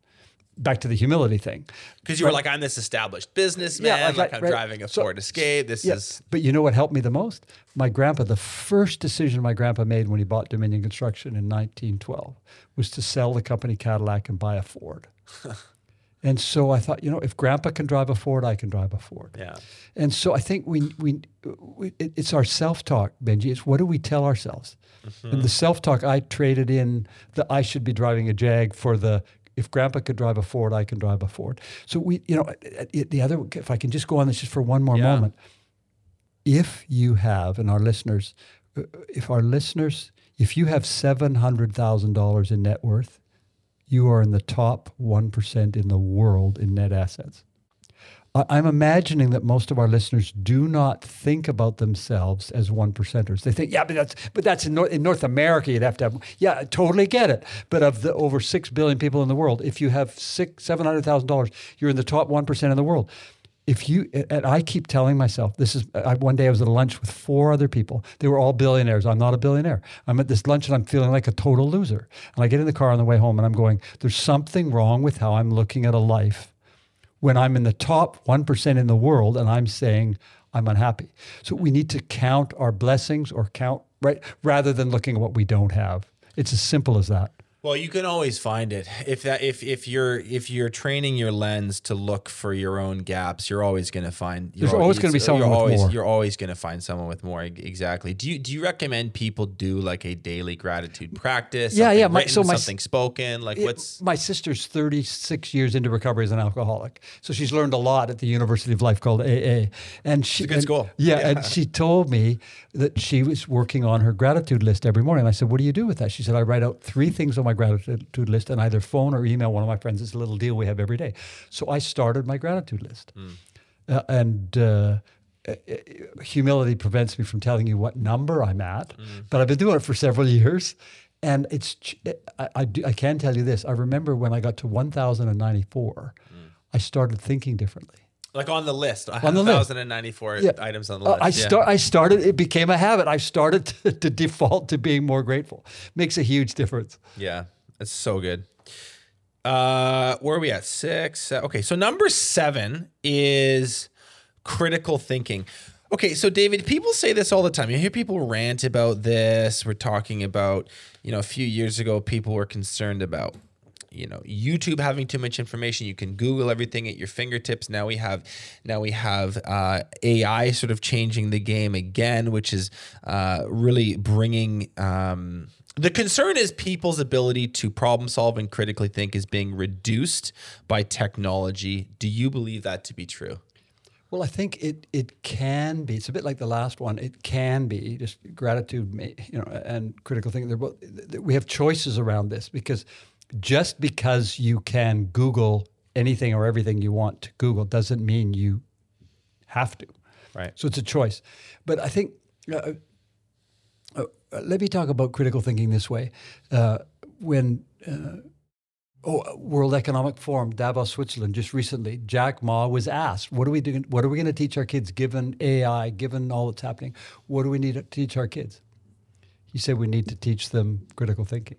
Back to the humility thing. Because you were like, I'm this established businessman. like like that, I'm right. driving a So- Ford Escape. This Yeah, is but you know what helped me the most? My grandpa, the first decision my grandpa made when he bought Dominion Construction in 1912 was to sell the company Cadillac and buy a Ford. and so I thought, you know, if grandpa can drive a Ford, I can drive a Ford. yeah. And so I think we, we, we it, it's our self talk, Benji. It's what do we tell ourselves? Mm-hmm. And the self talk I traded in that I should be driving a Jag for the if Grandpa could drive a Ford, I can drive a Ford. So we, you know, uh, uh, the other. If I can just go on this just for one more Yeah. moment, if you have, and our listeners, uh, if our listeners, if you have seven hundred thousand dollars in net worth, you are in the top one percent in the world in net assets. I'm imagining that most of our listeners do not think about themselves as one percenters. They think, yeah, but that's but that's in North, in North America. You'd have to have, yeah, I totally get it. But of the over six billion people in the world, if you have six seven hundred thousand dollars, you're in the top one percent in the world. If you and I keep telling myself this is I, one day I was at a lunch with four other people. They were all billionaires. I'm not a billionaire. I'm at this lunch and I'm feeling like a total loser. And I get in the car on the way home and I'm going, there's something wrong with how I'm looking at a life when I'm in the top 1% in the world and I'm saying I'm unhappy. So we need to count our blessings or count, right? Rather than looking at what we don't have. It's as simple as that. Well, you can always find it if that if if you're if you're training your lens to look for your own gaps, you're always going to find. You're There's always gonna be someone you're with always, more. You're always going to find someone with more. Exactly. Do you do you recommend people do like a daily gratitude practice? Yeah, yeah, my- written, so my something spoken. Like what's my sister's 36 years into recovery as an alcoholic. So she's learned a lot at the University of Life called AA. And she a good and- school. Yeah, and she told me that she was working on her gratitude list every morning. I said, "What do you do with that?" She said, "I write out three things on my gratitude list and either phone or email one of my friends. It's a little deal we have every day." So I started my gratitude list. Uh, and uh, uh, humility prevents me from telling you what number I'm at, but I've been doing it for several years. And it's, I, I, do, I can tell you this. I remember when I got to 1,094, I started thinking differently. Like on the list, On the list. 1,094 Yeah. items on the Uh, list. I yeah. start. I started. It became a habit. I started to, to default to being more grateful. Makes a huge difference. Yeah, it's so good. Uh, where are we at? Six. Uh, Okay, so number seven is critical thinking. Okay, so David, people say this all the time. You hear people rant about this. We're talking about, you know, a few years ago, people were concerned about, you know, YouTube having too much information. You can Google everything at your fingertips. Now we have, now we have uh, AI sort of changing the game again, which is uh, really bringing. Um, the concern is people's ability to problem solve and critically think is being reduced by technology. Do you believe that to be true? Well, I think it it can be. It's a bit like the last one. It can be just gratitude, you know, and critical thinking. They're both. We have choices around this because just because you can Google anything or everything you want to Google doesn't mean you have to. Right. So it's a choice. But I think uh, uh, let me talk about critical thinking this way. Uh, when uh, oh, World Economic Forum, Davos, Switzerland, just recently, Jack Ma was asked, "What are we doing? What are we going to teach our kids, given AI, given all that's happening? What do we need to teach our kids?" He said, "We need to teach them critical thinking."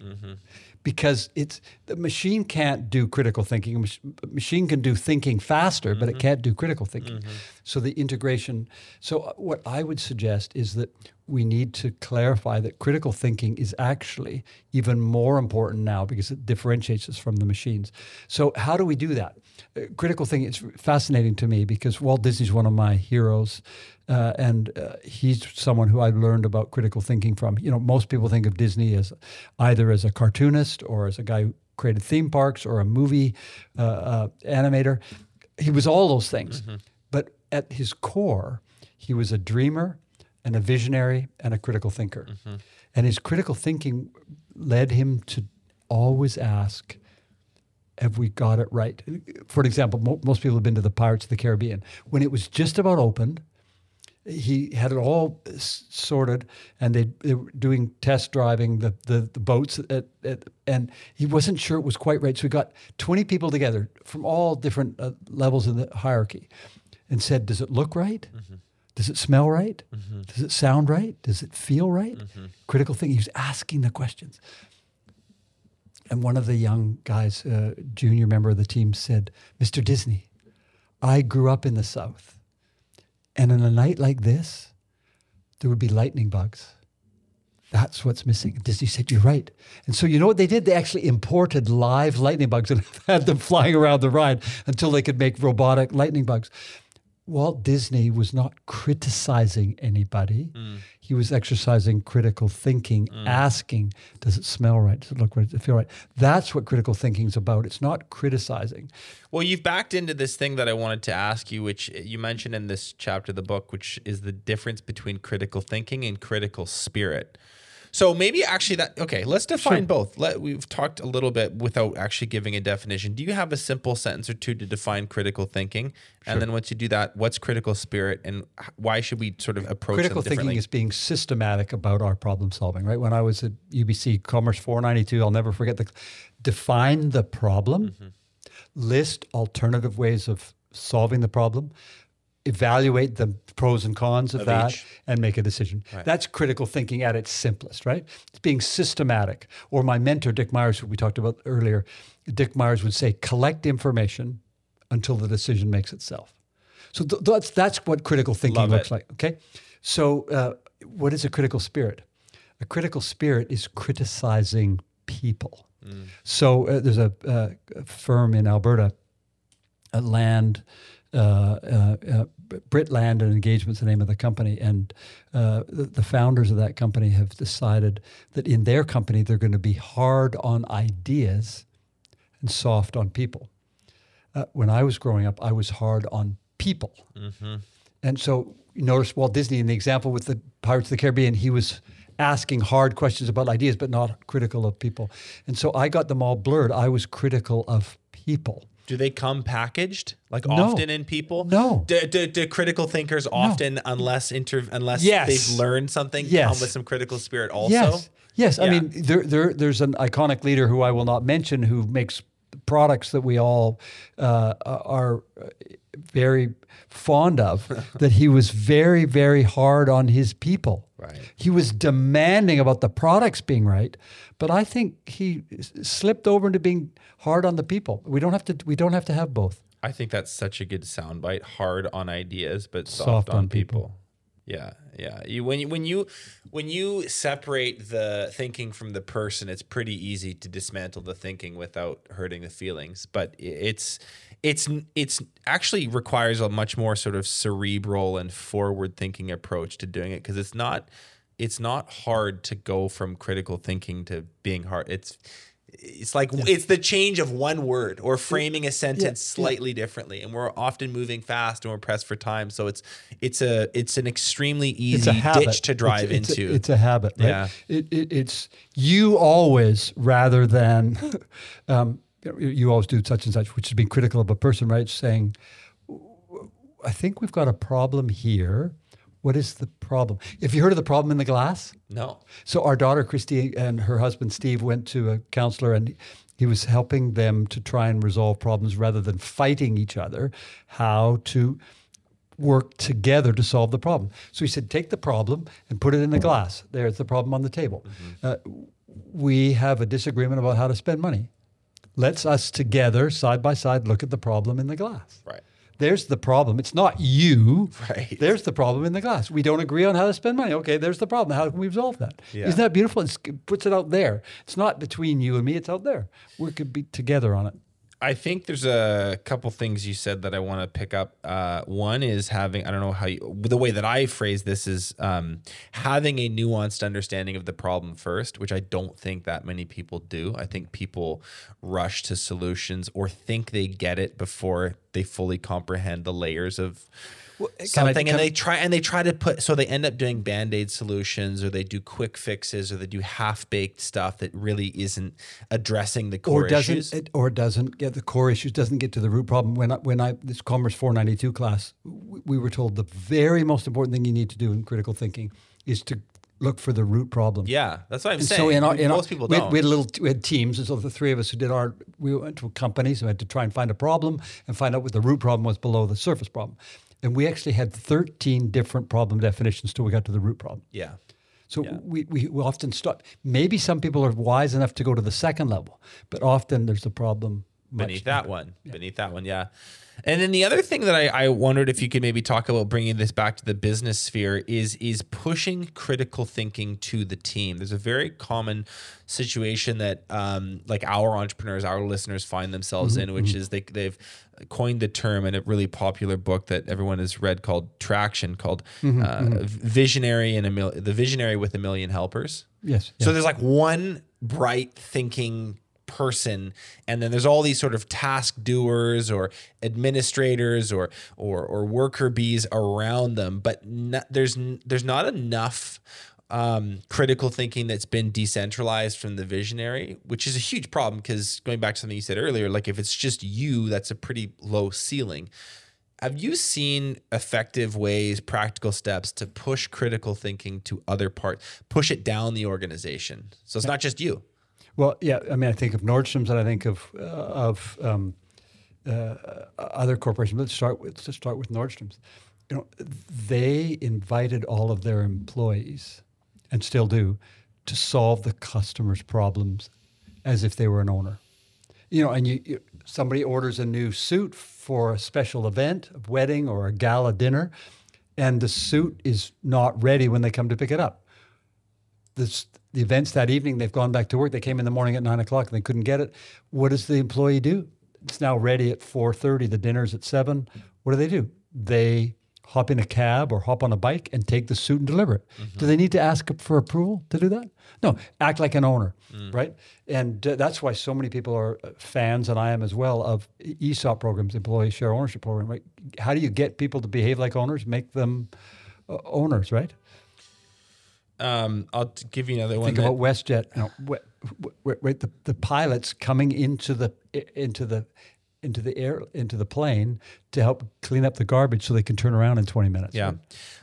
Because it's the machine can't do critical thinking. A machine can do thinking faster, but it can't do critical thinking. So the integration. So uh, what I would suggest is that we need to clarify that critical thinking is actually even more important now because it differentiates us from the machines. So how do we do that? Uh, critical thinking is fascinating to me because Walt Disney's one of my heroes, uh, and uh, he's someone who I learned about critical thinking from. You know, most people think of Disney as either as a cartoonist or as a guy who created theme parks or a movie uh, uh, animator. He was all those things, but at his core, he was a dreamer and a visionary and a critical thinker. And his critical thinking led him to always ask, have we got it right? For example, mo- most people have been to the Pirates of the Caribbean. When it was just about opened, he had it all s- sorted, and they, they were doing test driving the the, the boats, at, at, and he wasn't sure it was quite right. So he got twenty people together from all different uh, levels in the hierarchy, and said, "Does it look right? Does it smell right? Does it sound right? Does it feel right?" Critical thinking. He's asking the questions. And one of the young guys, uh, junior member of the team, said, Mr. Disney, I grew up in the South. And on a night like this, there would be lightning bugs. That's what's missing. And Disney said, You're right. And so, you know what they did? They actually imported live lightning bugs and had them flying around the ride until they could make robotic lightning bugs. Walt Disney was not criticizing anybody. Mm. He was exercising critical thinking, mm. asking, does it smell right? Does it look right? Does it feel right? That's what critical thinking is about. It's not criticizing. Well, you've backed into this thing that I wanted to ask you, which you mentioned in this chapter of the book, which is the difference between critical thinking and critical spirit. So maybe actually that okay, let's define both. Let we've talked a little bit without actually giving a definition. Do you have a simple sentence or two to define critical thinking? And then once you do that, what's critical spirit and why should we sort of approach Critical thinking is being systematic about our problem solving, right? When I was at UBC Commerce 492, I'll never forget the define the problem, mm-hmm. list alternative ways of solving the problem, evaluate the pros and cons of, Of that, each. and make a decision. That's critical thinking at its simplest, right? It's being systematic. Or my mentor, Dick Myers, who we talked about earlier, Dick Myers would say, collect information until the decision makes itself. So th- that's that's what critical thinking Love looks it. like. Okay, so uh, what is a critical spirit? A critical spirit is criticizing people. So uh, there's a, uh, a firm in Alberta, a land, uh, uh, uh, Brit Land and Engagement's the name of the company, and uh, the, the founders of that company have decided that in their company they're going to be hard on ideas and soft on people. Uh, when I was growing up, I was hard on people. And so you notice Walt Disney in the example with the Pirates of the Caribbean, he was asking hard questions about ideas, but not critical of people. And so I got them all blurred. I was critical of people. Do they come packaged like No. often in people? No. Do, do, do critical thinkers often, unless inter, unless Yes. they've learned something, Yes. come with some critical spirit also? Yes. Yes. I mean, there, there, there's an iconic leader who I will not mention who makes products that we all uh, are very fond of, that he was very, very hard on his people. Right. He was demanding about the products being right, but I think he slipped over into being hard on the people. We don't have to. We don't have to have both. I think that's such a good soundbite. Hard on ideas, but soft, Soft on, on people. people. Yeah, yeah. You, when you when you when you separate the thinking from the person, it's pretty easy to dismantle the thinking without hurting the feelings. But it's it's it's actually requires a much more sort of cerebral and forward thinking approach to doing it because it's not it's not hard to go from critical thinking to being hard. It's it's like it's the change of one word or framing a sentence slightly differently and we're often moving fast and we're pressed for time so it's it's a it's an extremely easy ditch to drive It's- it's a- into it's a habit, right? Yeah. It, it, it's you always rather than um, you you always do such and such, which is being critical of a person, right? Saying, I think we've got a problem here. What is the problem? If you heard of the problem in the glass, no so our daughter Christy and her husband Steve went to a counselor and he was helping them to try and resolve problems rather than fighting each other, how to work together to solve the problem. So he said, take the problem and put it in the glass. There's the problem on the table. Uh, we have a disagreement about how to spend money. Let's us together, side by side, look at the problem in the glass. right There's the problem. It's not you. Right. There's the problem in the glass. We don't agree on how to spend money. Okay, there's the problem. How can we resolve that? Yeah. not that beautiful? It's, it puts it out there. It's not between you and me. It's out there. We could be together on it. I think there's a couple things you said that I want to pick up. Uh, one is having, I don't know how you, the way that I phrase this is um, having a nuanced understanding of the problem first, which I don't think that many people do. I think people rush to solutions or think they get it before they fully comprehend the layers of something and they try and they try to put so they end up doing band-aid solutions or they do quick fixes or they do half-baked stuff that really isn't addressing the core or doesn't issues it, or doesn't get the core issues doesn't get to the root problem when I, when I this commerce 492 class we were told the very most important thing you need to do in critical thinking is to look for the root problem Yeah, that's what I'm And saying. so in our, in our- Most people we don't. had, we had a little we had teams and so the three of us who did our we went to companies and had to try and find a problem and find out what the root problem was below the surface problem and we actually had 13 different problem definitions till we got to the root problem yeah. so we, we, we often start. Maybe some people are wise enough to go to the second level, but often there's a problem beneath that one beneath that one yeah. And then the other thing that I, I wondered if you could maybe talk about bringing this back to the business sphere is is pushing critical thinking to the team. There's a very common situation that um, like our entrepreneurs our listeners find themselves in which is they, they've coined the term in a really popular book that everyone has read called traction called uh, visionary and a mil- the visionary with a million helpers. Yes. so there's like one bright thinking person and then there's all these sort of task doers or administrators or or or worker bees around them but there's there's not enough um, critical thinking that's been decentralized from the visionary, which is a huge problem because going back to something you said earlier, like if it's just you, that's a pretty low ceiling. Have you seen effective ways, practical steps to push critical thinking to other parts, push it down the organization? So it's not just you. Well, yeah. I mean, I think of Nordstrom's and I think of uh, of um, uh, other corporations. Let's start with let's start with Nordstrom's. You know, they invited all of their employees, and still do, to solve the customer's problems, as if they were an owner. You know, and you, you somebody orders a new suit for a special event, a wedding or a gala dinner, and the suit is not ready when they come to pick it up this, the events that evening, they've gone back to work. They came in the morning at nine o'clock and they couldn't get it. What does the employee do? It's now ready at four thirty. The dinner's at seven. What do they do? They hop in a cab or hop on a bike and take the suit and deliver it. Do they need to ask for approval to do that? No. Act like an owner, right? And uh, that's why so many people are uh, fans, and I am as well, of ESOP programs, employee share ownership program. Right? How do you get people to behave like owners? Make them uh, owners, right? Um, I'll give you another one. Think about WestJet. Wh- wh- wh- right, the, the pilots coming into the into the into the air into the plane to help clean up the garbage so they can turn around in 20 minutes. Yeah. right?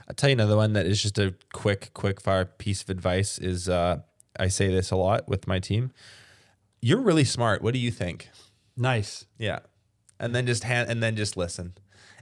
I'll tell you another one that is just a quick, quick fire piece of advice is uh, I say this a lot with my team. You're really smart. What do you think? Nice. Yeah. And then just hand and then just listen.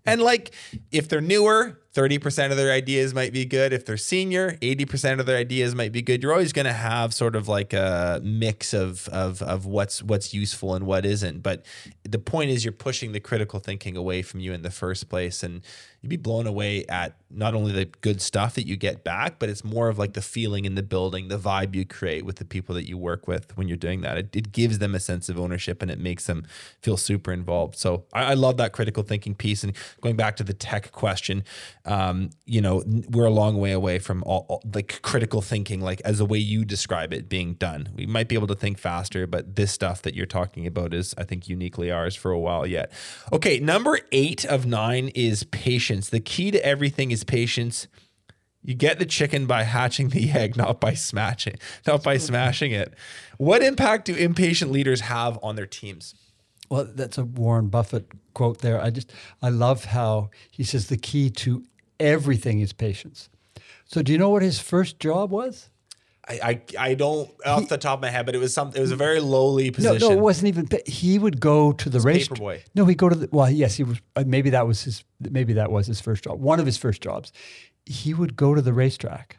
And like if they're newer, 30% of their ideas might be good. If they're senior, 80% of their ideas might be good. You're always going to have sort of like a mix of, of, of what's, what's useful and what isn't. But the point is you're pushing the critical thinking away from you in the first place. And you'd be blown away at not only the good stuff that you get back, but it's more of like the feeling in the building, the vibe you create with the people that you work with when you're doing that. It, it gives them a sense of ownership and it makes them feel super involved. So I, I love that critical thinking piece. And going back to the tech question, um, you know, we're a long way away from all, all like critical thinking, like as the way you describe it being done. We might be able to think faster, but this stuff that you're talking about is, I think, uniquely ours for a while yet. Okay, number eight of nine is patience. The key to everything is patience. You get the chicken by hatching the egg, not by smashing, not by smashing it. What impact do impatient leaders have on their teams? Well, that's a Warren Buffett quote there. I just I love how he says the key to everything is patience. So do you know what his first job was? I, I, I don't off the top of my head, but it was something. It was a very lowly position. no, no it wasn't even. He would go to the race. paperboy. No, he'd go to the. Well, yes, he was. uh, Maybe that was his. Maybe that was his first job. One of his first jobs. He would go to the racetrack,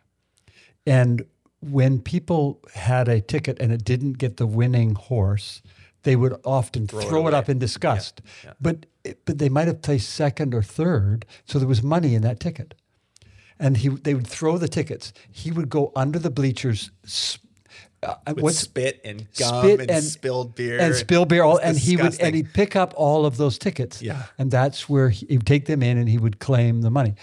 and when people had a ticket and it didn't get the winning horse, they would often throw, it, away. up in disgust. But but they might have placed second or third, so there was money in that ticket. And he they would throw the tickets. He would go under the bleachers. Uh, With spit and gum spit and, and- spilled beer and spill beer, all, and he would and he'd pick up all of those tickets. Yeah. and that's where he, he'd take them in and he would claim the money.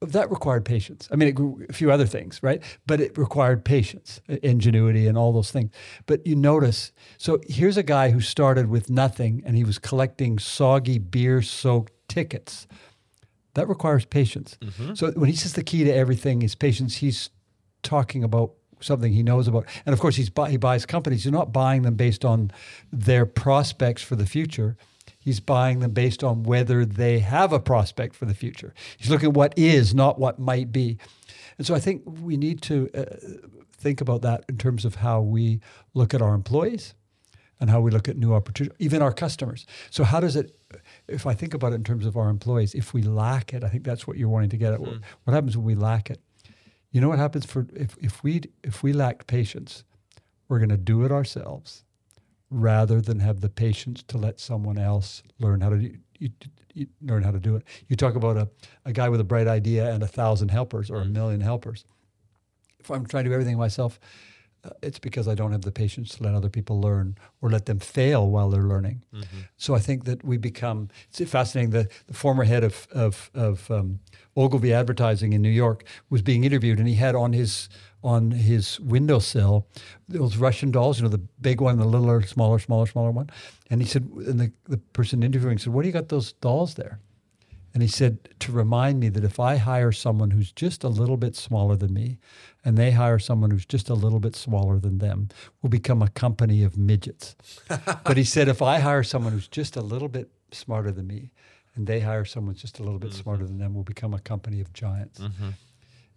That required patience. I mean, it, grew- a few other things, right? But it required patience, ingenuity, and all those things. But you notice, so here's a guy who started with nothing and he was collecting soggy beer-soaked tickets. That requires patience. Mm-hmm. So when he says the key to everything is patience, he's talking about something he knows about. And of course, he's buy, he buys companies. He's not buying them based on their prospects for the future. He's buying them based on whether they have a prospect for the future. He's looking at what is, not what might be. And so I think we need to uh, think about that in terms of how we look at our employees and how we look at new opportunities, even our customers. So how does it, if I think about it in terms of our employees, if we lack it, I think that's what you're wanting to get at. What happens when we lack it? You know what happens for if, if we if we lack patience, we're going to do it ourselves rather than have the patience to let someone else learn how to do, you, you learn how to do it. You talk about a, a guy with a bright idea and a thousand helpers or a million helpers. If I'm trying to do everything myself, uh, it's because I don't have the patience to let other people learn or let them fail while they're learning. So I think that we become, it's fascinating. The, the former head of, of, of um, Ogilvy Advertising in New York was being interviewed and he had on his, on his windowsill those Russian dolls, you know, the big one, the littler, smaller, smaller, smaller one. And he said, and the, the person interviewing said, what do you got those dolls there? And he said, to remind me that if I hire someone who's just a little bit smaller than me, and they hire someone who's just a little bit smaller than them, we'll become a company of midgets. but he said, if I hire someone who's just a little bit smarter than me, and they hire someone who's just a little bit mm-hmm. smarter than them, we'll become a company of giants. Mm-hmm.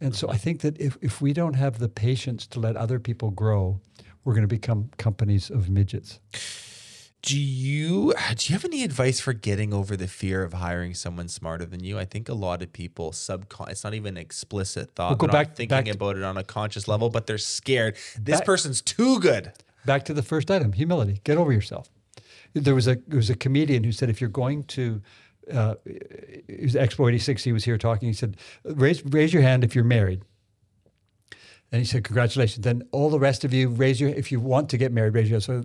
And so I mm-hmm. think that if, if we don't have the patience to let other people grow, we're going to become companies of midgets. Do you do you have any advice for getting over the fear of hiring someone smarter than you? I think a lot of people subcon it's not even explicit thought. We'll go back- thinking back to- about it on a conscious level, but they're scared. This Back- person's too good. Back to the first item, humility. Get over yourself. There was a there was a comedian who said if you're going to uh, it was Expo 86, he was here talking. He said, raise, raise your hand if you're married. And he said, congratulations. Then all the rest of you, raise your, if you want to get married, raise your hand. So,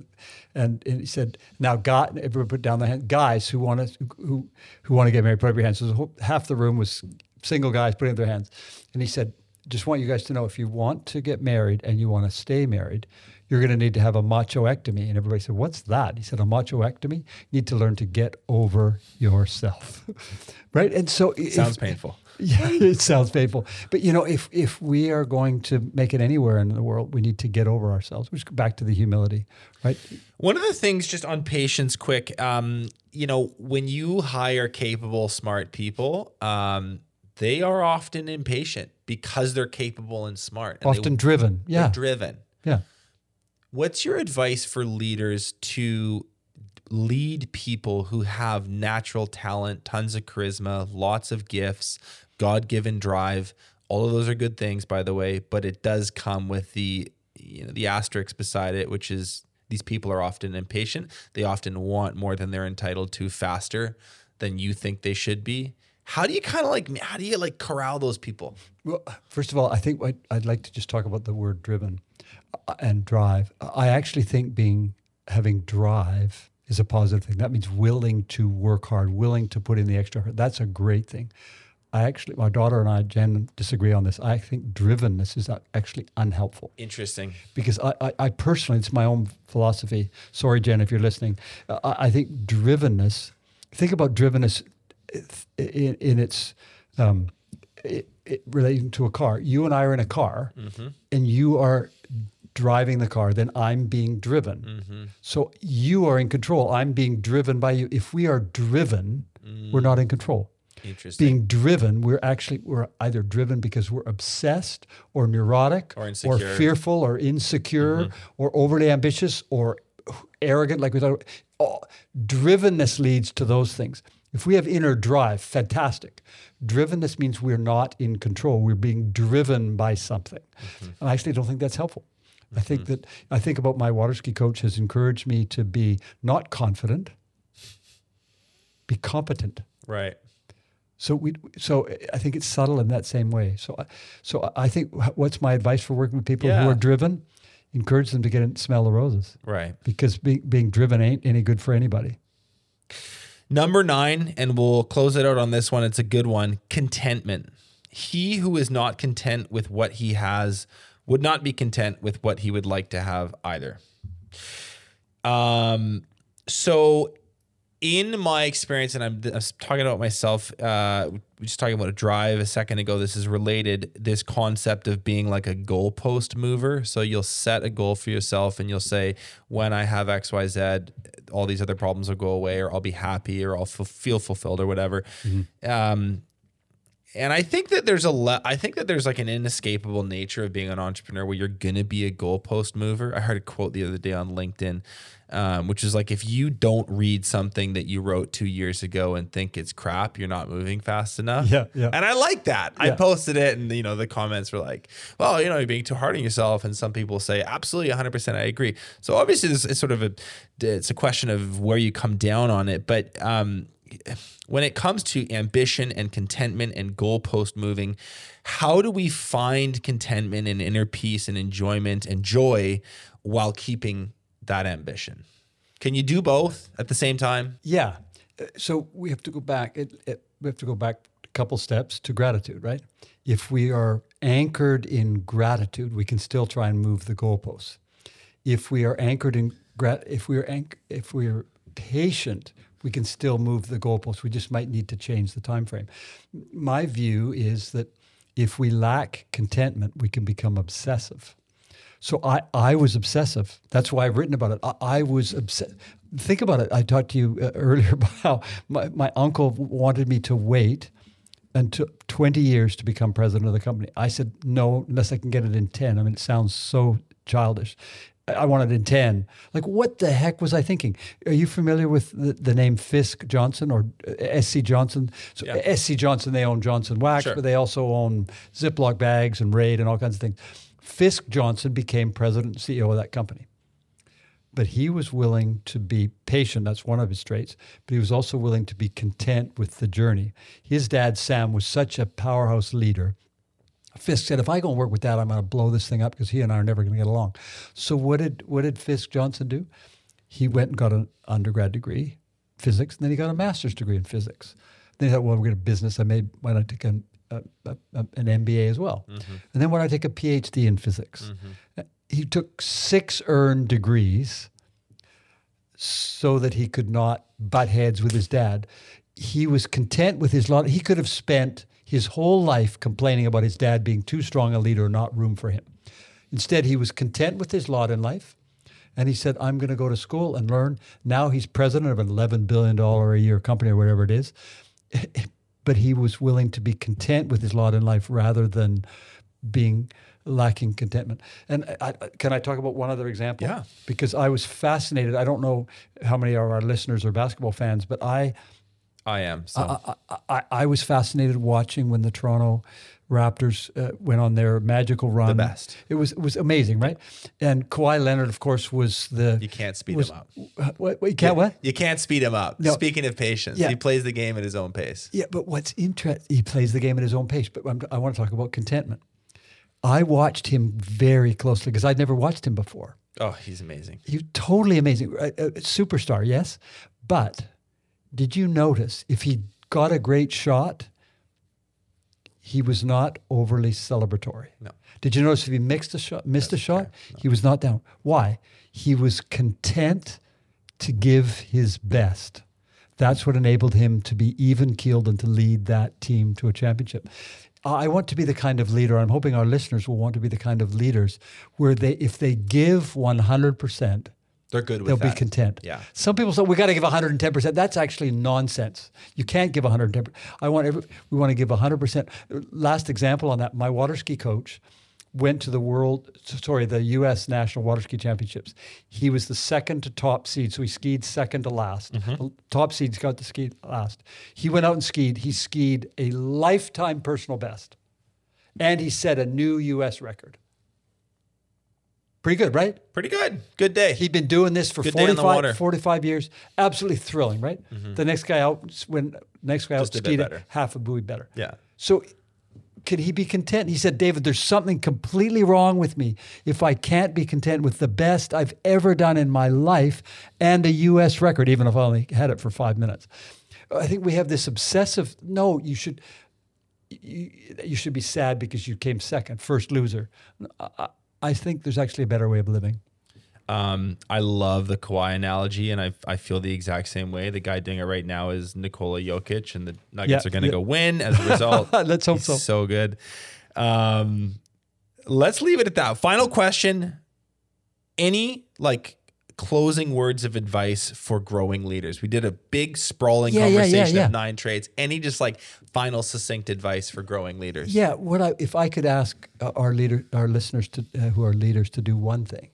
and, and he said, now God, everyone put down their hand. Guys who want to, who, who want to get married, put up your hands. So whole, half the room was single guys putting up their hands. And he said, just want you guys to know if you want to get married and you want to stay married, you're going to need to have a machoectomy. And everybody said, What's that? He said, A machoectomy? You need to learn to get over yourself. right? And so if- Sounds painful. yeah, it sounds painful. But you know, if if we are going to make it anywhere in the world, we need to get over ourselves. Which go back to the humility, right? One of the things, just on patience, quick, um, you know, when you hire capable, smart people, um, they are often impatient because they're capable and smart. And Often they, driven. Yeah, driven. yeah. What's your advice for leaders to lead people who have natural talent, tons of charisma, lots of gifts, God given drive. All of those are good things, by the way, but it does come with the you know the asterisk beside it, which is these people are often impatient. They often want more than they're entitled to faster than you think they should be. How do you kind of like how do you like corral those people? Well, first of all, I think I'd, I'd like to just talk about the word driven uh, and drive. I actually think being having drive is a positive thing. That means willing to work hard, willing to put in the extra. That's a great thing. I actually, my daughter and I, Jen, disagree on this. I think drivenness is actually unhelpful. Interesting. Because I, I, I personally, it's my own philosophy. Sorry, Jen, if you're listening. I, I think drivenness, think about drivenness in, in its um, it, it, relating to a car. You and I are in a car, mm-hmm. and you are driving the car, then I'm being driven. Mm-hmm. So you are in control. I'm being driven by you. If we are driven, mm. we're not in control. Interesting. Being driven, we're actually we're either driven because we're obsessed or neurotic or, or fearful or insecure mm-hmm. or overly ambitious or arrogant, like we thought. Oh, drivenness leads to those things. If we have inner drive, fantastic. Drivenness means we're not in control. We're being driven by something. Mm-hmm. And I actually don't think that's helpful. Mm-hmm. I think mm-hmm. that I think about my water ski coach has encouraged me to be not confident, be competent. Right. So we, so I think it's subtle in that same way. So, so I think what's my advice for working with people yeah. who are driven? Encourage them to get and smell the roses. Right. Because being being driven ain't any good for anybody. Number nine, and we'll close it out on this one. It's a good one. Contentment. He who is not content with what he has would not be content with what he would like to have either. Um. So in my experience, and I'm, I'm talking about myself, uh, we just talking about a drive a second ago. This is related. This concept of being like a goalpost mover. So you'll set a goal for yourself, and you'll say, "When I have X, Y, Z, all these other problems will go away, or I'll be happy, or I'll feel fulfilled, or whatever." Mm-hmm. Um, and I think that there's a le- I think that there's like an inescapable nature of being an entrepreneur where you're gonna be a goalpost mover. I heard a quote the other day on LinkedIn, um, which is like if you don't read something that you wrote two years ago and think it's crap, you're not moving fast enough. Yeah, yeah. And I like that. Yeah. I posted it, and you know the comments were like, "Well, you know, you're being too hard on yourself." And some people say, "Absolutely, 100, percent I agree." So obviously, this is sort of a it's a question of where you come down on it, but um, when it comes to ambition and contentment and goalpost moving, how do we find contentment and inner peace and enjoyment and joy while keeping that ambition? Can you do both at the same time? Yeah. So we have to go back. It, it, we have to go back a couple steps to gratitude, right? If we are anchored in gratitude, we can still try and move the goalposts. If we are anchored in grat, if we are anch- if we are patient we can still move the goalposts. We just might need to change the time frame. My view is that if we lack contentment, we can become obsessive. So I, I was obsessive. That's why I've written about it. I, I was obsessed. Think about it. I talked to you uh, earlier about how my, my uncle wanted me to wait until 20 years to become president of the company. I said, no, unless I can get it in 10. I mean, it sounds so childish. I wanted in 10. Like, what the heck was I thinking? Are you familiar with the, the name Fisk Johnson or uh, SC Johnson? So, yeah. SC Johnson, they own Johnson Wax, sure. but they also own Ziploc bags and Raid and all kinds of things. Fisk Johnson became president and CEO of that company. But he was willing to be patient. That's one of his traits. But he was also willing to be content with the journey. His dad, Sam, was such a powerhouse leader Fisk said, if I go and work with that, I'm going to blow this thing up because he and I are never going to get along. So what did what did Fisk Johnson do? He went and got an undergrad degree, physics, and then he got a master's degree in physics. Then he thought, well, we're going to business. I made why not take an, a, a, an MBA as well, mm-hmm. and then why not take a PhD in physics? Mm-hmm. He took six earned degrees so that he could not butt heads with his dad. He was content with his lot. He could have spent his whole life complaining about his dad being too strong a leader, not room for him. Instead, he was content with his lot in life. And he said, I'm going to go to school and learn. Now he's president of an $11 billion a year company or whatever it is. But he was willing to be content with his lot in life rather than being lacking contentment. And I, I, can I talk about one other example? Yeah. Because I was fascinated. I don't know how many of our listeners are basketball fans, but I I am. So I, I, I was fascinated watching when the Toronto Raptors uh, went on their magical run. The best. It was it was amazing, right? And Kawhi Leonard, of course, was the you can't speed was, him up. What, what, you can't what? You can't speed him up. No. Speaking of patience, Yeah. he plays the game at his own pace. Yeah, but what's interesting, he plays the game at his own pace. But I'm, I want to talk about contentment. I watched him very closely because I'd never watched him before. Oh, he's amazing. He was totally amazing, a, a superstar, yes. But did you notice if he got a great shot, he was not overly celebratory. No. Did you notice if he mixed a shot, missed a shot, he was not down. Why? He was content to give his best. That's what enabled him to be even keeled and to lead that team to a championship. I want to be the kind of leader. I'm hoping our listeners will want to be the kind of leaders where they, if they give 100%, They're good with they'll that. be content. Yeah. Some people say we got to give 110%. That's actually nonsense. You can't give 110%. I want every, we want to give 100%. Last example on that, my water ski coach went to the world sorry, the US National Water Ski Championships. He was the second to top seed, so he skied second to last. Mm-hmm. Top seeds got to ski last. He went out and skied. He skied a lifetime personal best. And he set a new US record. Pretty good, right? Pretty good. Good day. He'd been doing this for Good day on the 45, 45 years. Absolutely thrilling, right? Mm-hmm. The next guy out, when next guy out Just bit skied better. half a buoy better. yeah. So could he be content? He said, David, there's something completely wrong with me if I can't be content with the best I've ever done in my life and a U.S. record, even if I only had it for five minutes. I think we have this obsessive, no, you should. You, you should be sad because you came second, first loser. I, I- think there's actually a better way of living. Um, I love the Kawhi analogy, and I I feel the exact same way. The guy doing it right now is Nikola Jokic, and the Nuggets Yeah, are going to yeah. go win as a result. Let's hope He's so. So good. Um, let's leave it at that. Final question: Any like closing words of advice for growing leaders? We did a big sprawling Yeah, yeah, yeah, conversation yeah. of nine traits. Any just like final succinct advice for growing leaders? Yeah, what I if I could ask uh, our leader, our listeners to uh, who are leaders to do one thing,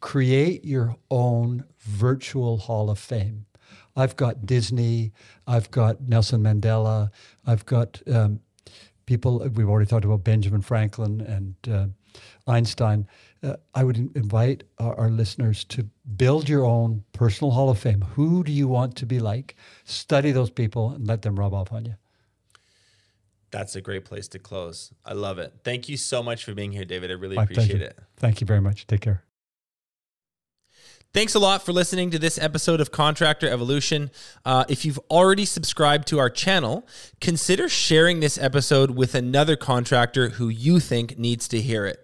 create your own virtual Hall of Fame. I've got Disney, I've got Nelson Mandela, I've got um, people. We've already talked about Benjamin Franklin and uh, Einstein. Uh, I would invite our, our listeners to build your own personal Hall of Fame. Who do you want to be like? Study those people and let them rub off on you. That's a great place to close. I love it. Thank you so much for being here, David. I really My appreciate pleasure. it. Thank you very much. Take care. Thanks a lot for listening to this episode of Contractor Evolution. Uh, if you've already subscribed to our channel, consider sharing this episode with another contractor who you think needs to hear it.